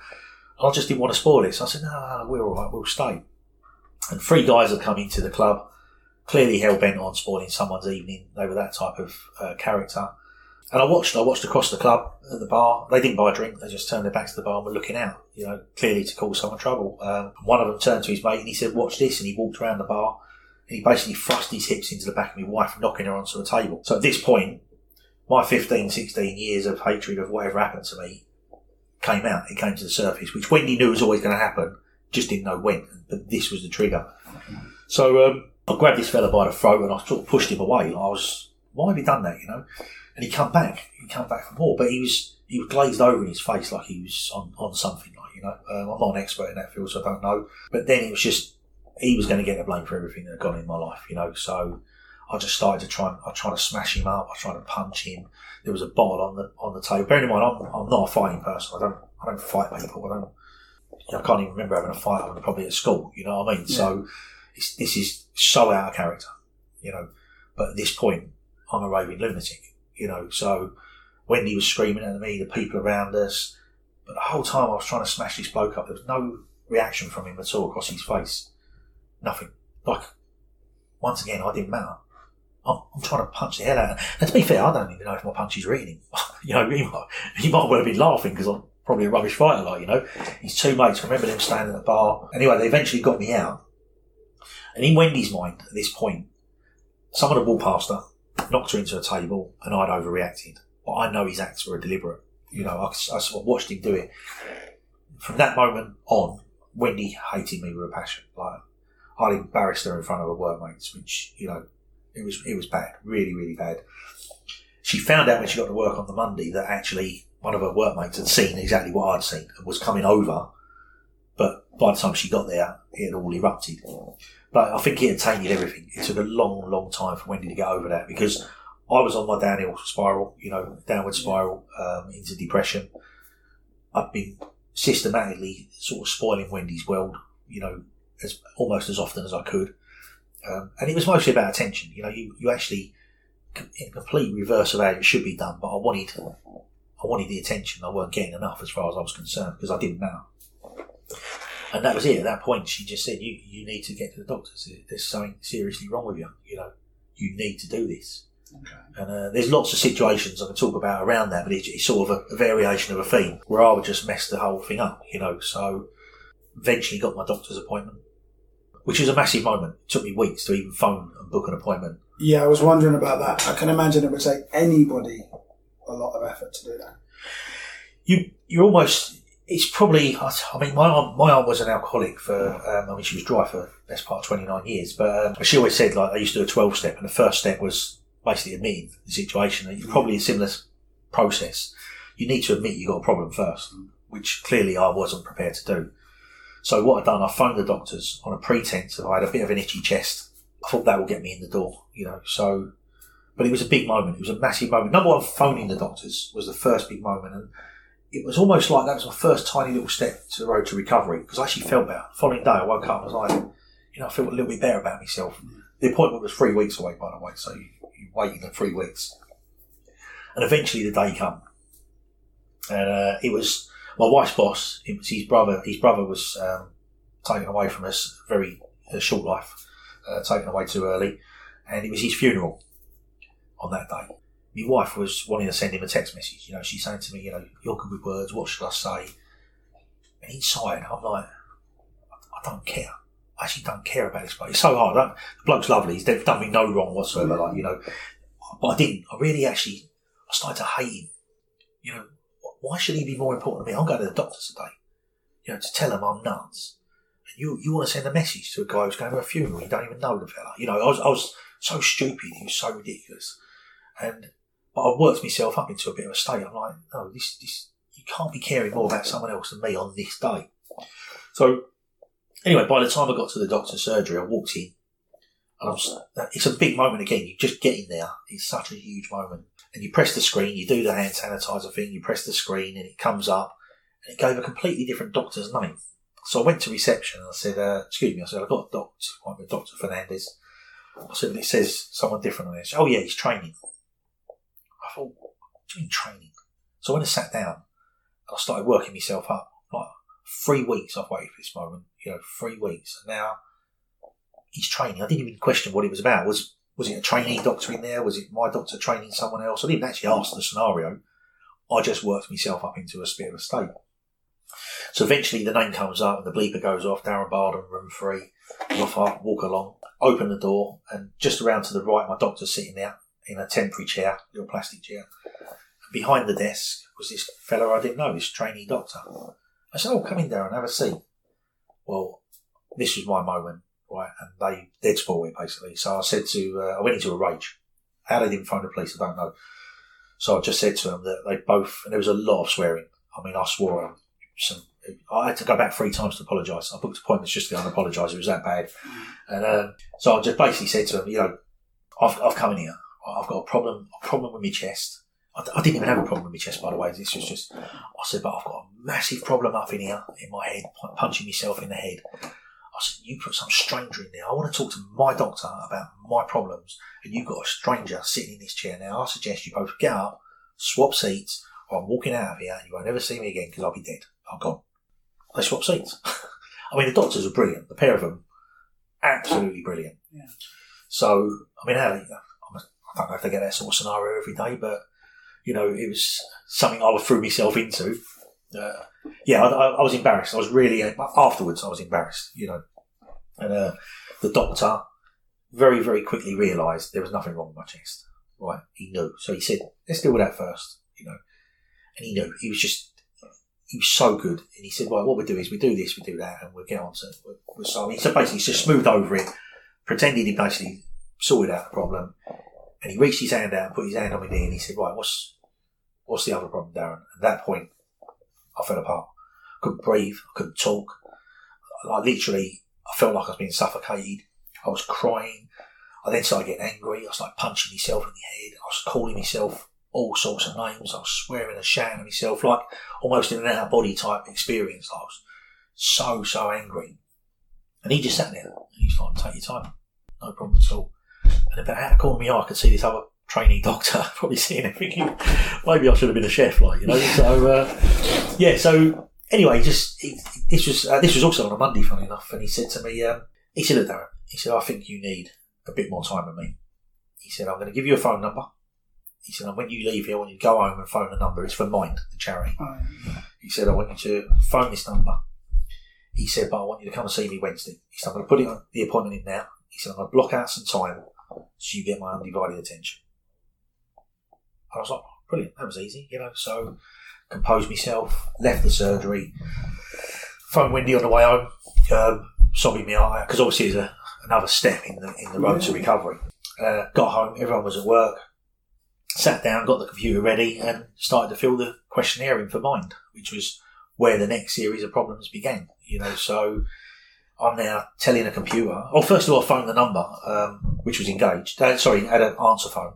S1: And I just didn't want to spoil it. So I said, "No, no, no we're all right. We'll stay." And three guys had come into the club, clearly hell bent on spoiling someone's evening. They were that type of uh, character. And I watched. I watched across the club at the bar. They didn't buy a drink. They just turned their backs to the bar and were looking out. You know, clearly to cause someone trouble. Um, one of them turned to his mate and he said, "Watch this!" And he walked around the bar and he basically thrust his hips into the back of my wife, knocking her onto a table. So at this point, my 15, 16 years of hatred of whatever happened to me came out. It came to the surface, which Wendy knew was always going to happen, just didn't know when. But this was the trigger. So um, I grabbed this fella by the throat and I sort of pushed him away. I was, why have you done that? You know? And he come back. He come back for more, but he was he was glazed over in his face like he was on, on something. Like you know, um, I'm not an expert in that field, so I don't know. But then it was just he was going to get the blame for everything that had gone in my life. You know, so I just started to try and I tried to smash him up. I tried to punch him. There was a bottle on the on the table. Bearing in mind, I'm, I'm not a fighting person. I don't I don't fight people. I don't. I can't even remember having a fight. I was probably at school. You know what I mean? So it's, this is so out of character. You know, but at this point, I'm a raving lunatic. You know, so Wendy was screaming at me, the people around us, but the whole time I was trying to smash this bloke up. There was no reaction from him at all across his face. Nothing. Like once again, I didn't matter. I'm, I'm trying to punch the hell out of him. And to be fair, I don't even know if my punches were hitting him. you know, he might, he might well have been laughing because I'm probably a rubbish fighter, like, you know. His two mates, I remember them standing at the bar. Anyway, they eventually got me out. And in Wendy's mind, at this point, someone had walked past her, knocked her into a table, and I'd overreacted. But I know his acts were deliberate. You know, I, I sort of watched him do it. From that moment on, Wendy hated me with a passion. Like, I'd embarrassed her in front of her workmates, which, you know, it was, it was bad. Really, really bad. She found out when she got to work on the Monday that actually one of her workmates had seen exactly what I'd seen and was coming over. But by the time she got there, it had all erupted. But I think it had tainted everything. It took a long, long time for Wendy to get over that because I was on my downhill spiral, you know, downward spiral um, into depression. I've been systematically sort of spoiling Wendy's world, you know, as almost as often as I could. Um, and it was mostly about attention. You know, you, you actually in complete reverse of how it should be done, but I wanted I wanted the attention. I weren't getting enough as far as I was concerned because I didn't know. And that was it. At that point, she just said, "You you need to get to the doctors. There's something seriously wrong with you. You know, you need to do this."
S2: Okay.
S1: And uh, there's lots of situations I can talk about around that, but it's, it's sort of a, a variation of a theme where I would just mess the whole thing up, you know. So eventually got my doctor's appointment, which was a massive moment. It took me weeks to even phone and book an appointment.
S2: Yeah, I was wondering about that. I can imagine it would take anybody a lot of effort to do that.
S1: You you're almost. It's probably. I mean, my aunt, my aunt was an alcoholic for. Um, I mean, she was dry for the best part of 29 years, but um, she always said like I used to do a 12 step, and the first step was basically admitting the situation. It's probably a similar process. You need to admit you've got a problem first, which clearly I wasn't prepared to do. So what I've done, I phoned the doctors on a pretense that I had a bit of an itchy chest. I thought that would get me in the door, you know. So, but it was a big moment. It was a massive moment. Number one, phoning the doctors was the first big moment, and it was almost like that was my first tiny little step to the road to recovery because I actually felt better. The following day, I woke up and was like, you know, I felt a little bit better about myself. The appointment was three weeks away, by the way, so you, you waiting the three weeks, and eventually the day came, and uh, it was my wife's boss. It was his brother. His brother was um, taken away from us, very uh, short life, uh, taken away too early, and it was his funeral on that day. My wife was wanting to send him a text message. You know, she's saying to me, you know, you're good with words. What should I say? And inside, I'm like, I don't care. I actually don't care about this bloke. It's so hard. The bloke's lovely. He's done me no wrong whatsoever. Like, you know, but I didn't. I really actually, I started to hate him. You know, why should he be more important to me? I'm going to the doctor today. You know, to tell him I'm nuts. And you, you want to send a message to a guy who's going to a funeral. You don't even know the fella. You know, I was, I was so stupid. He was so ridiculous. And, but I worked myself up into a bit of a state. I'm like, no, this, this, you can't be caring more about someone else than me on this day. So, anyway, by the time I got to the doctor's surgery, I walked in. And I was, it's a big moment again. You just get in there. It's such a huge moment. And you press the screen, you do the hand sanitizer thing, you press the screen and it comes up and it gave a completely different doctor's name. So I went to reception and I said, uh, excuse me, I said, I've got a doctor, Dr. Fernandez. I said, it says someone different on this. Oh yeah, he's training. Thought, what do you mean training? So when I sat down, I started working myself up. Like three weeks I've waited for this moment, you know, three weeks. And now he's training. I didn't even question what it was about. Was was it a trainee doctor in there? Was it my doctor training someone else? I didn't actually ask the scenario. I just worked myself up into a bit of state. So eventually the name comes up and the bleeper goes off, Darren Barden, room three. Off I walk along, open the door, and just around to the right, my doctor's sitting there in a temporary chair, little plastic chair. And behind the desk was this fellow I didn't know, this trainee doctor. I said, Oh, come in, Darren, have a seat. Well, this was my moment right? And they dead spoiled it basically. So I said to, uh, I went into a rage. How they didn't phone the police, I don't know. So I just said to them that they both, and there was a lot of swearing. I mean, I swore. Some, I had to go back three times to apologise. I booked appointments just to go and apologise. It was that bad. And um, so I just basically said to them, you know, I've, I've come in here. I've got a problem, a problem with my chest. I, I didn't even have a problem with my chest, by the way. This was just, I said, but I've got a massive problem up in here, in my head, punching myself in the head. I said, you put some stranger in there. I want to talk to my doctor about my problems, and you've got a stranger sitting in this chair. Now, I suggest you both get up, swap seats, or I'm walking out of here, and you won't ever see me again because I'll be dead. I'm gone. They swap seats. I mean, the doctors are brilliant. The pair of them, absolutely brilliant.
S2: Yeah.
S1: So, I mean, how I don't know if they get that sort of scenario every day, but you know, it was something I threw myself into. uh, yeah, I, I, I was embarrassed. I was really afterwards. I was embarrassed, you know. And uh, the doctor very, very quickly realised there was nothing wrong with my chest. Right, he knew. So he said, "Let's deal with that first, you know. And he knew. He was just he was so good. And he said, "Well, what we do is we do this, we do that, and we'll get on to we'll, we'll solve." So basically, he just smoothed over it, pretended he basically sorted out the problem, and he reached his hand out and put his hand on my knee, and he said, "Right, what's what's the other problem, Darren?" At that point, I fell apart. I couldn't breathe. I couldn't talk. I literally, I felt like I was being suffocated. I was crying. I then started getting angry. I was like punching myself in the head. I was calling myself all sorts of names. I was swearing and shouting at myself, like almost in an out of body type experience. I was so, so angry. And he just sat there and he's like, take your time. No problem at all. And about out of the corner of my eye, I could see this other trainee doctor probably seeing it thinking, maybe I should have been a chef, like, you know. So, uh, yeah, so anyway, just, this was, uh, this was also on a Monday, funny enough. And he said to me, um, he said, look, Darren, he said, I think you need a bit more time with me. He said, I'm going to give you a phone number. He said, when you leave here, when you go home and phone the number. It's for Mind, the charity.
S2: Oh,
S1: He said, I want you to phone this number. He said, but I want you to come and see me Wednesday. He said, I'm going to put it on the appointment in now. He said, I'm going to block out some time so you get my undivided attention. I was like, brilliant, that was easy, you know. So, composed myself, left the surgery, phoned Wendy on the way home, um, sobbing me out, because obviously it's a, another step in the, in the road to recovery. Uh, got home, everyone was at work, sat down, got the computer ready, and started to fill the questionnaire in for Mind, which was where the next series of problems began. You know, so I'm now telling a computer. Oh, first of all, I phoned the number, um, which was engaged. Uh, sorry, had an answer phone.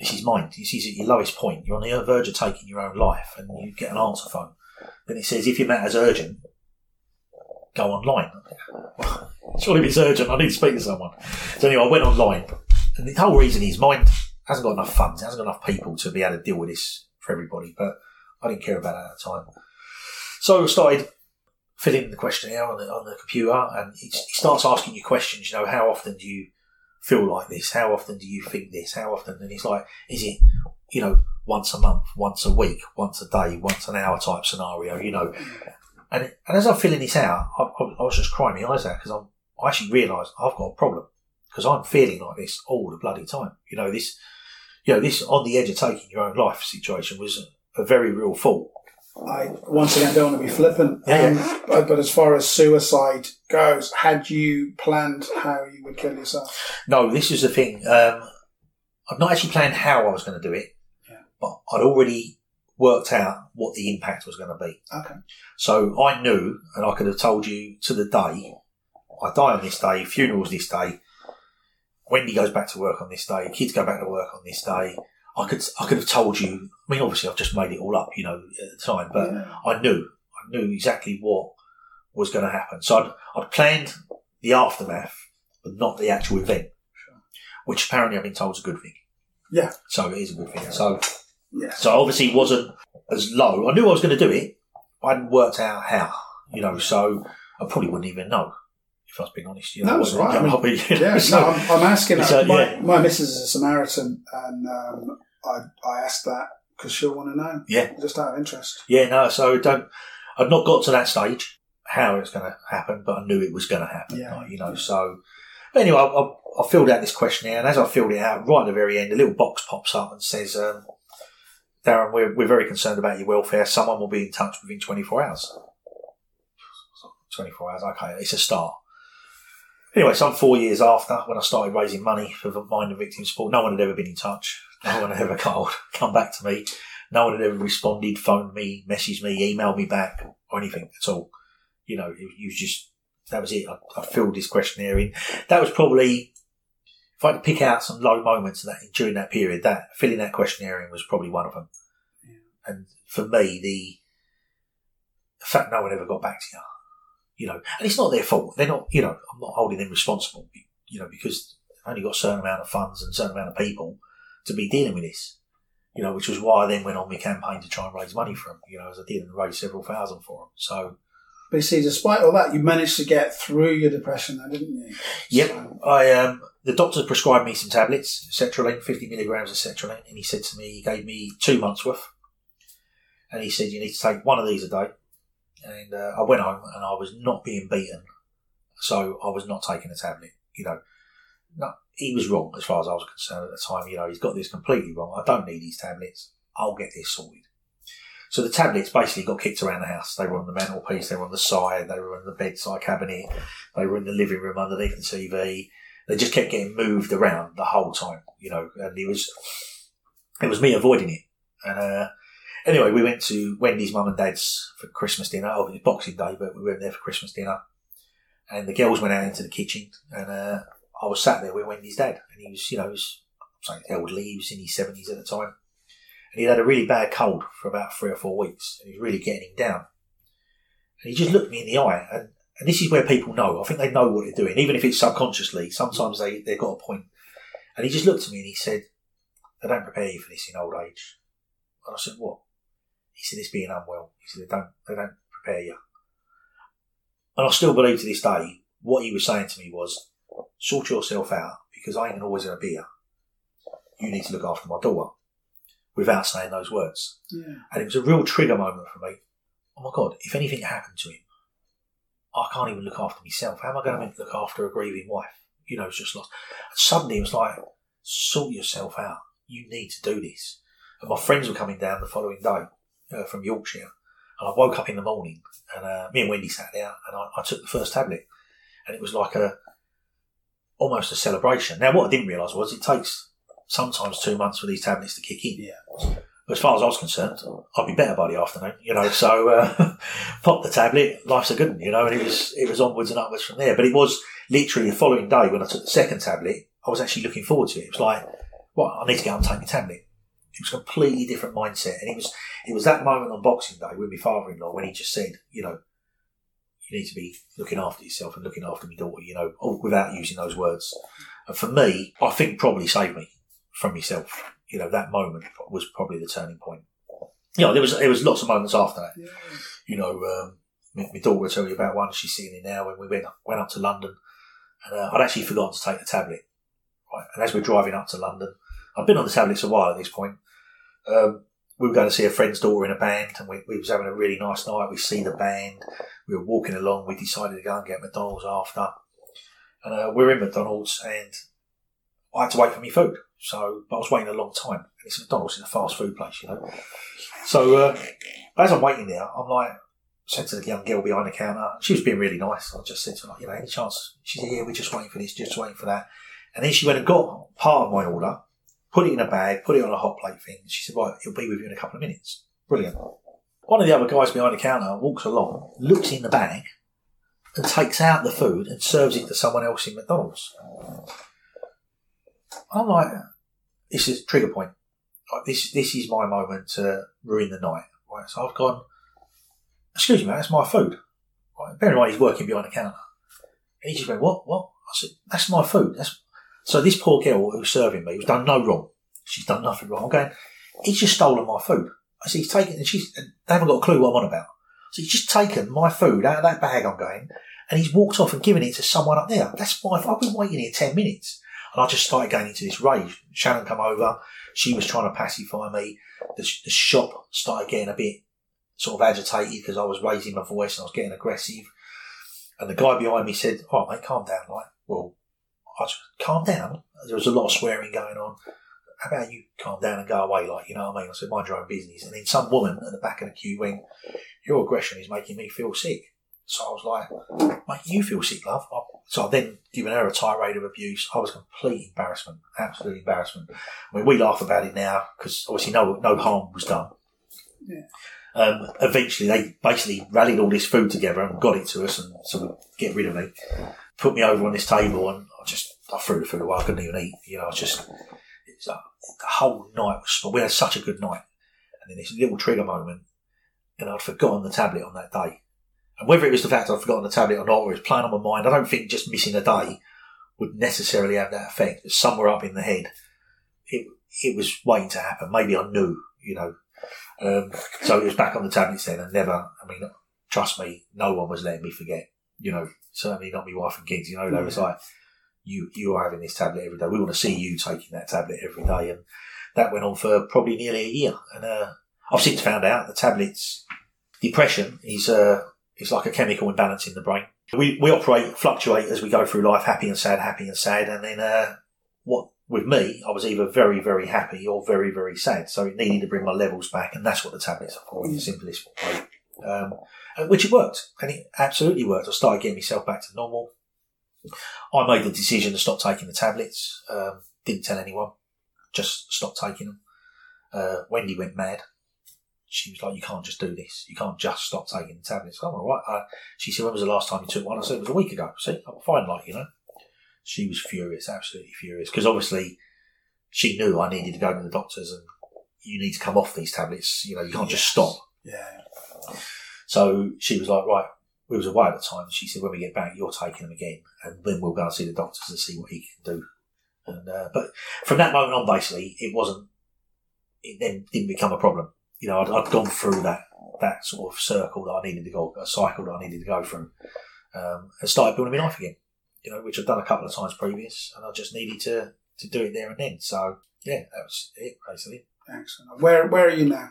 S1: This is Mind. This is at your lowest point. You're on the verge of taking your own life, and you get an answer phone. Then it says, if your matter's urgent, go online. Surely if it's urgent, I need to speak to someone. So anyway, I went online, and the whole reason is Mind hasn't got enough funds, hasn't got enough people to be able to deal with this for everybody. But I didn't care about that at the time. So I started filling in the questionnaire on the, on the computer, and it, it starts asking you questions. You know, how often do you feel like this? How often do you think this? How often? And it's like, is it, you know, once a month, once a week, once a day, once an hour type scenario? You know, and and as I'm filling this out, I, I, I was just crying my eyes out because I'm I actually realised I've got a problem because I'm feeling like this all the bloody time. You know, this, you know, this on the edge of taking your own life situation was a very real thought.
S2: I once again don't want to be flippant,
S1: Yeah,
S2: um, but, but as far as suicide goes, had you planned how you would kill yourself?
S1: No, this is the thing. Um, I've not actually planned how I was going to do it,
S2: Yeah.
S1: but I'd already worked out what the impact was going to be.
S2: Okay,
S1: So I knew, and I could have told you to the day, I die on this day, funerals this day, Wendy goes back to work on this day, kids go back to work on this day. I could, I could have told you. I mean, obviously, I've just made it all up, you know, at the time, but
S2: Yeah.
S1: I knew, I knew exactly what was going to happen. So I'd, I'd planned the aftermath, but not the actual event, which apparently I've been told is a good thing.
S2: Yeah.
S1: So it is a good thing. So
S2: yes,
S1: so obviously it wasn't as low. I knew I was going to do it. I hadn't worked out how, you know, so I probably wouldn't even know, if I was being honest. You know,
S2: No, it's right. I mean,
S1: I'll be- you know,
S2: yeah.
S1: so-
S2: no, I'm, I'm asking. my,
S1: yeah.
S2: my missus is a Samaritan, and um, I, I asked that because she'll want to know,
S1: yeah,
S2: just out of interest.
S1: yeah, no, so don't, I'd not got to that stage, how it's going to happen, but I knew it was going to happen,
S2: Yeah.
S1: like, you know, so. But anyway, I, I, I filled out this questionnaire, and as I filled it out, right at the very end, a little box pops up and says, um, Darren, we're, we're very concerned about your welfare. Someone will be in touch within 24 hours. 24 hours, okay, it's a start. Anyway, some four years after, when I started raising money for the Mind and Victim Support, no one had ever been in touch. No one had ever called, come back to me. No one had ever responded, phoned me, messaged me, emailed me back, or anything at all. You know, it, it was just, that was it. I, I filled this questionnaire in. That was probably, if I had to pick out some low moments that, during that period, that filling that questionnaire in was probably one of them. And for me, the, the fact no one ever got back to you, you know, and it's not their fault. They're not, you know, I'm not holding them responsible, you know, because they've only got a certain amount of funds and a certain amount of people to be dealing with this, you know, which was why I then went on my campaign to try and raise money for them, you know, as I did and raised several thousand for them. So,
S2: But you see, despite all that, you managed to get through your depression, though, didn't you?
S1: Yep.
S2: So,
S1: I um, the doctor prescribed me some tablets, sertraline, fifty milligrams of sertraline, and he said to me, he gave me two months worth, and he said you need to take one of these a day. And uh, I went home and I was not being beaten, so I was not taking a tablet. You know, no, he was wrong as far as I was concerned at the time. You know, he's got this completely wrong. I don't need these tablets. I'll get this sorted. So the tablets basically got kicked around the house. They were on the mantelpiece, they were on the side, they were on the bedside cabinet, they were in the living room underneath the TV. They just kept getting moved around the whole time, you know, and it was, it was me avoiding it. And, uh, anyway, we went to Wendy's mum and dad's for Christmas dinner. Oh, it was Boxing Day, but we went there for Christmas dinner. And the girls went out into the kitchen and, uh, I was sat there with Wendy's dad and he was, you know, he was, I'm saying elderly, he was in his seventies at the time and he'd had a really bad cold for about three or four weeks, and he was really getting him down. And he just looked me in the eye, and, and this is where people know. I think they know what they're doing, even if it's subconsciously. Sometimes they they've got a point. And he just looked at me and he said, "They don't prepare you for this in old age." And I said, "What?" He said, "It's being unwell." He said, "They don't they don't prepare you." And I still believe to this day what he was saying to me was, "Sort yourself out because I ain't always going to be here. You need to look after my daughter." without saying those words.
S2: Yeah.
S1: And it was a real trigger moment for me. Oh my God, if anything happened to him, I can't even look after myself. How am I going to look after a grieving wife? You know, it's just lost. And suddenly it was like, sort yourself out. You need to do this. And my friends were coming down the following day uh, from Yorkshire. And I woke up in the morning and uh, me and Wendy sat there and I, I took the first tablet. And it was like a, almost a celebration. Now, what I didn't realise was it takes sometimes two months for these tablets to kick in.
S2: Yeah.
S1: But as far as I was concerned, I'd be better by the afternoon, you know. So uh, pop the tablet, life's a good one, you know. And it was it was onwards and upwards from there. But it was literally the following day when I took the second tablet. I was actually looking forward to it. It was like, well, I need to get out and take my tablet. It was a completely different mindset, and it was it was that moment on Boxing Day with my father-in-law when he just said, you know, you need to be looking after yourself and looking after my daughter, you know, without using those words. And for me, I think probably saved me from myself. You know, that moment was probably the turning point. You know, there was there was lots of moments after that.
S2: Yeah.
S1: You know, um, my, my daughter will tell you about one she's seeing it now when we went went up to London, and uh, I'd actually forgotten to take the tablet. Right, and as we're driving up to London, I've been on the tablets a while at this point. Um, we were going to see a friend's daughter in a band, and we, we was having a really nice night. We see the band. We were walking along. We decided to go and get McDonald's after, and uh, we're in McDonald's, and I had to wait for my food. So, but I was waiting a long time. And it's McDonald's, it's a fast food place, you know. So, uh, as I'm waiting there, I'm like, said to the young girl behind the counter, she was being really nice. I just said to her, you know, any chance? She said, yeah, we're just waiting for this, just waiting for that. And then she went and got part of my order, put it in a bag, put it on a hot plate thing. She said, right, it'll be with you in a couple of minutes. Brilliant. One of the other guys behind the counter walks along, looks in the bag, and takes out the food and serves it to someone else in McDonald's. I'm like, this is trigger point. Like this, this is my moment to ruin the night. Right, so I've gone. Excuse me, man, that's my food. Right, bear in mind he's working behind the counter, and he just went, "What? What?" I said, "That's my food." That's so. This poor girl who's serving me has done no wrong. She's done nothing wrong. I'm going. He's just stolen my food. I said, "He's taken," and she's. They haven't got a clue what I'm on about. So he's just taken my food out of that bag. I'm going, and he's walked off and given it to someone up there. That's my. I've been waiting here ten minutes. And I just started going into this rage. Shannon come over. She was trying to pacify me. The, the shop started getting a bit sort of agitated because I was raising my voice and I was getting aggressive. And the guy behind me said, "All right, mate, calm down." Like, well, I just calm down. There was a lot of swearing going on. How about you calm down and go away? Like, you know what I mean? I said, mind your own business. And then some woman at the back of the queue went, "Your aggression is making me feel sick." So I was like, mate, you feel sick, love. So I then given her a tirade of abuse. I was complete embarrassment, absolute embarrassment. I mean, we laugh about it now because obviously no no harm was done.
S2: Yeah.
S1: Um, eventually, they basically rallied all this food together and got it to us and sort of get rid of me. Put me over on this table and I just I threw it through the food away. I couldn't even eat. You know, I was just it's, uh, the whole night was. We had such a good night, and then this little trigger moment, and I'd forgotten the tablet on that day. And whether it was the fact I'd forgotten the tablet or not, or it was playing on my mind, I don't think just missing a day would necessarily have that effect. It's somewhere up in the head. It, it was waiting to happen. Maybe I knew, you know. Um, so it was back on the tablets then and never, I mean, trust me, no one was letting me forget, you know, certainly not my wife and kids, you know, they was like, you, you are having this tablet every day. We want to see you taking that tablet every day. And that went on for probably nearly a year. And, uh, I've since found out the tablets, depression is uh, is like a chemical imbalance in the brain. We we operate, fluctuate as we go through life, happy and sad, happy and sad, and then uh, what with me, I was either very very happy or very very sad. So it needed to bring my levels back, and that's what the tablets are for in the simplest way. Um, which it worked, and it absolutely worked. I started getting myself back to normal. I made the decision to stop taking the tablets. Um, didn't tell anyone. Just stopped taking them. Uh, Wendy went mad. She was like, "You can't just do this. You can't just stop taking the tablets." I'm all right. Uh, she said, "When was the last time you took one?" I said, "It was a week ago." See, I'm fine, like you know. She was furious, absolutely furious, because obviously she knew I needed to go to the doctors and you need to come off these tablets. You know, you can't just stop.
S2: Yeah.
S1: So she was like, right, we was away at the time. She said, when we get back, you're taking them again, and then we'll go and see the doctors and see what he can do. And uh, but from that moment on, basically, it wasn't. It then didn't become a problem. You know, I'd, I'd gone through that that sort of circle that I needed to go, a cycle that I needed to go through, um, and started building my life again. You know, which I'd done a couple of times previous, and I just needed to to do it there and then. So yeah, that was it basically.
S2: Excellent. Where Where are you now?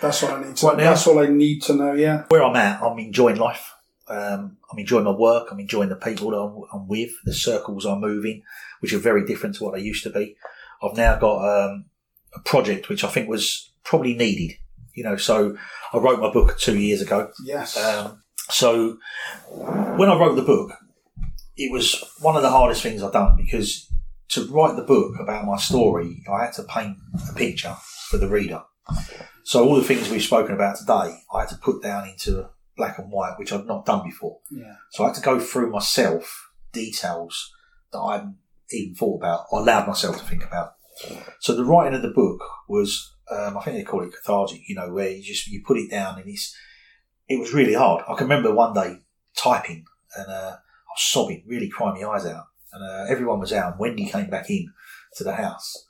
S2: That's all I need to.
S1: Right now?
S2: That's all I need to know. Yeah.
S1: where I'm at, I'm enjoying life. Um, I'm enjoying my work. I'm enjoying the people that I'm, I'm with, the circles I'm moving, which are very different to what they used to be. I've now got um, a project which I think was probably needed. You know, so I wrote my book two years ago.
S2: Yes.
S1: Um, so when I wrote the book, it was one of the hardest things I've done because to write the book about my story, I had to paint a picture for the reader. So all the things we've spoken about today, I had to put down into black and white, which I've not done before.
S2: yeah.
S1: So I had to go through myself details that I hadn't even thought about or allowed myself to think about. So the writing of the book was, um, I think they call it cathartic, you know, where you just, you put it down and it's, it was really hard. I can remember one day typing and, uh, I was sobbing, really crying my eyes out. And, uh, everyone was out and Wendy came back in to the house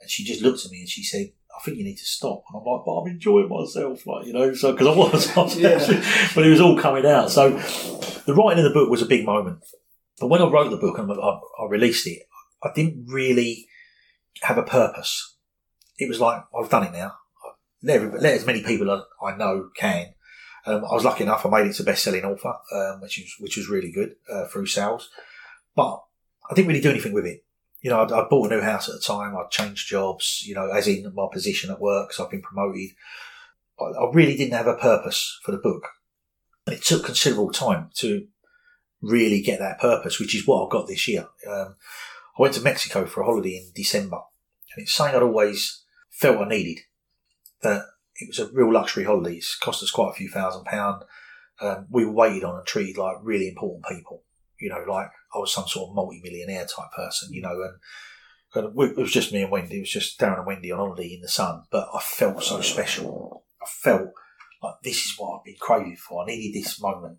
S1: and she just looked at me and she said, I think you need to stop. And I'm like, but I'm enjoying myself, like, you know, so, cause I was, I was
S2: Yeah.
S1: actually- but it was all coming out. So the writing of the book was a big moment. But when I wrote the book and I, I released it, I didn't really have a purpose. It was like, I've done it now. Let, let as many people as I know can. Um, I was lucky enough, I made it to best-selling author, um, which was, which was really good, uh, through sales. But I didn't really do anything with it. You know, I'd, I bought a new house at the time. I'd changed jobs, you know, as in my position at work. So I've been promoted. I, I really didn't have a purpose for the book. And it took considerable time to really get that purpose, which is what I've got this year. Um, I went to Mexico for a holiday in December, and it's something I'd always felt I needed. That it was a real luxury holiday. It's cost us quite a few thousand pounds. Um, we were waited on and treated like really important people. You know, like I was some sort of multi-millionaire type person. You know, and it was just me and Wendy. It was just Darren and Wendy on holiday in the sun. But I felt so special. I felt like this is what I've been craving for. I needed this moment.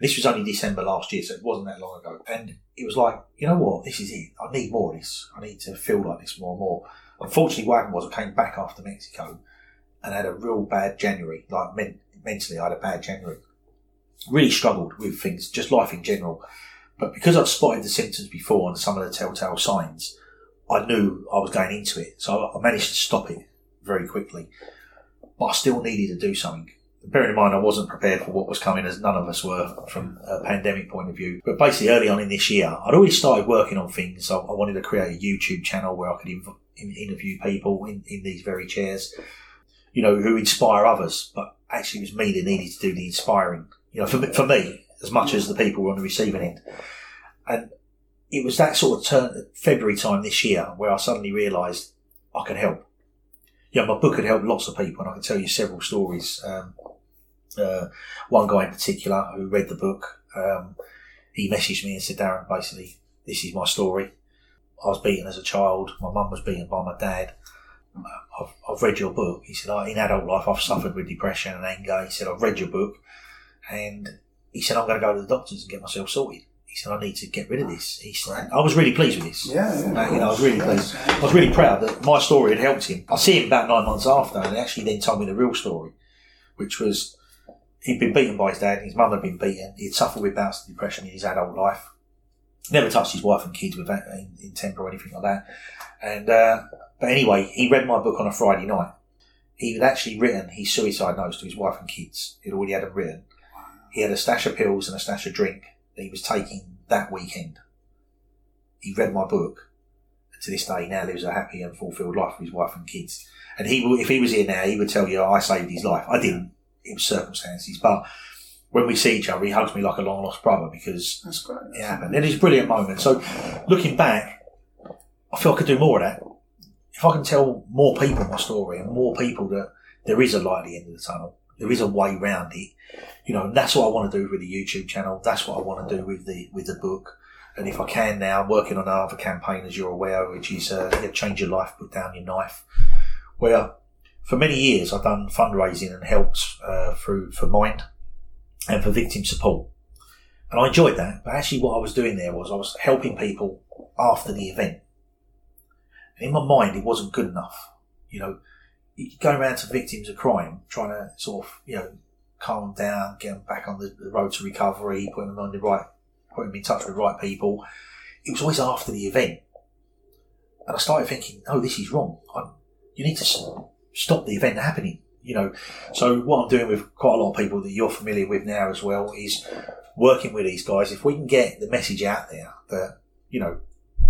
S1: And this was only December last year, so it wasn't that long ago. And it was like, you know what? This is it. I need more of this. I need to feel like this more and more. Unfortunately, what happened was I came back after Mexico and had a real bad January. Like men- mentally, I had a bad January. Really struggled with things, just life in general. But because I'd spotted the symptoms before and some of the telltale signs, I knew I was going into it. So I managed to stop it very quickly. But I still needed to do something. Bearing in mind, I wasn't prepared for what was coming, as none of us were from a pandemic point of view. But basically, early on in this year, I'd already started working on things. I, I wanted to create a YouTube channel where I could inv- in, interview people in, in these very chairs, you know, who inspire others. But actually, it was me that needed to do the inspiring. You know, for for me as much as the people were on the receiving end. And it was that sort of turn, February time this year where I suddenly realised I could help. Yeah, my book had helped lots of people, and I can tell you several stories. Um, uh, one guy in particular who read the book, um, he messaged me and said, "Darren, basically, this is my story. I was beaten as a child. My mum was beaten by my dad. I've, I've read your book." He said, "In adult life, I've suffered with depression and anger." He said, "I've read your book, and he said I'm going to go to the doctors and get myself sorted." He said, "I need to get rid of this." He said, "I was really pleased with this."
S2: Yeah, yeah.
S1: You know, I was really pleased. I was really proud that my story had helped him. I see him about nine months after, and he actually then told me the real story, which was he'd been beaten by his dad, his mum had been beaten, he'd suffered with bouts of depression in his adult life, never touched his wife and kids with that in, in temper or anything like that. And uh, but anyway, he read my book on a Friday night. he had actually written his suicide notes to his wife and kids. He'd already had them written. He had a stash of pills and a stash of drink that he was taking that weekend. He read my book. And to this day, he now lives a happy and fulfilled life with his wife and kids. And he, will- if he was here now, he would tell you, I saved his life. I didn't. It was circumstances. But when we see each other, he hugs me like a long lost brother because
S4: That's great.
S1: it happened. It is a brilliant moment. So looking back, I feel I could do more of that. If I can tell more people my story and more people that there is a light at the end of the tunnel, there is a way round it. You know, that's what I want to do with the YouTube channel. That's what I want to do with the with the book. And if I can now, I'm working on another campaign, as you're aware, which is uh, change your life, put down your knife. Where for many years I've done fundraising and helped uh, through for Mind and for victim support. And I enjoyed that. But actually, what I was doing there was I was helping people after the event. And in my mind, it wasn't good enough. You know, you go around to victims of crime, trying to sort of, you know, calm them down, get them back on the, road to recovery, putting them on the right, putting them in touch with the right people. It was always after the event. And I started thinking, oh, this is wrong. i you need to stop the event happening. You know, so what I'm doing with quite a lot of people that you're familiar with now as well is working with these guys. If we can get the message out there that, you know,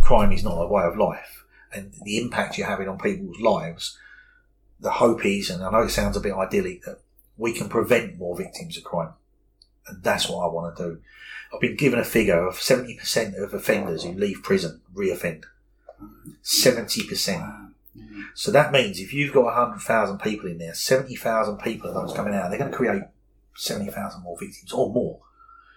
S1: crime is not a way of life and the impact you're having on people's lives, the hope is, and I know it sounds a bit idyllic, that we can prevent more victims of crime. And that's what I want to do. I've been given a figure of 70% of offenders who leave prison re-offend. 70%.
S4: Wow.
S1: So that means if you've got 100,000 people in there, 70,000 people of those coming out, they're going to create 70,000 more victims or more.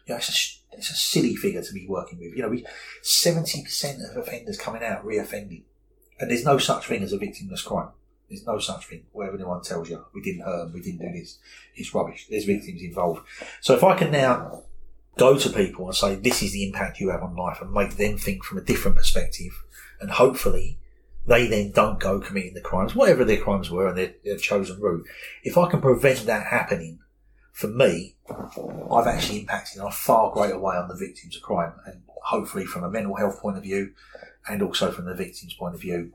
S1: You know, it's a, it's a silly figure to be working with. You know, we, 70% of offenders coming out re-offending. And there's no such thing as a victimless crime. There's no such thing. Whatever anyone tells you, we didn't hurt them, we didn't do this. It's rubbish. There's victims involved. So if I can now go to people and say, this is the impact you have on life and make them think from a different perspective and hopefully they then don't go committing the crimes, whatever their crimes were and their, their chosen route. If I can prevent that happening, for me, I've actually impacted in a far greater way on the victims of crime and hopefully from a mental health point of view and also from the victim's point of view,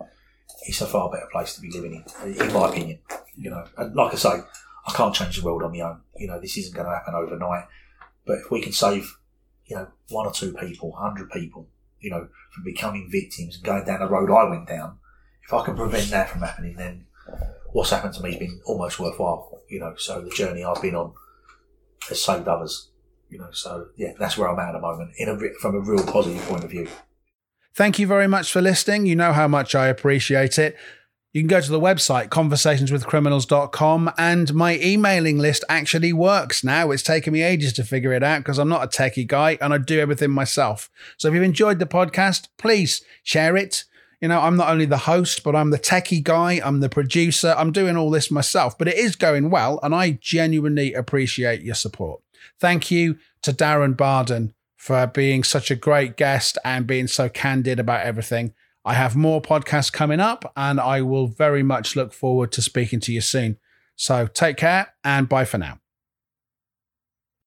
S1: it's a far better place to be living in, in my opinion. You know, and like I say, I can't change the world on my own. You know, this isn't going to happen overnight. But if we can save, you know, one or two people, hundred people, you know, from becoming victims and going down the road I went down, if I can prevent that from happening, then what's happened to me has been almost worthwhile. You know, so the journey I've been on has saved others. You know, so yeah, that's where I'm at at the moment, in a from a real positive point of view.
S2: Thank you very much for listening. You know how much I appreciate it. You can go to the website, conversationswithcriminals.com, and my emailing list actually works now. It's taken me ages to figure it out because I'm not a techie guy and I do everything myself. So if you've enjoyed the podcast, please share it. You know, I'm not only the host, but I'm the techie guy, I'm the producer, I'm doing all this myself, but it is going well, and I genuinely appreciate your support. Thank you to Darren Barden for being such a great guest and being so candid about everything. I have more podcasts coming up, and I will very much look forward to speaking to you soon. So take care and bye for now.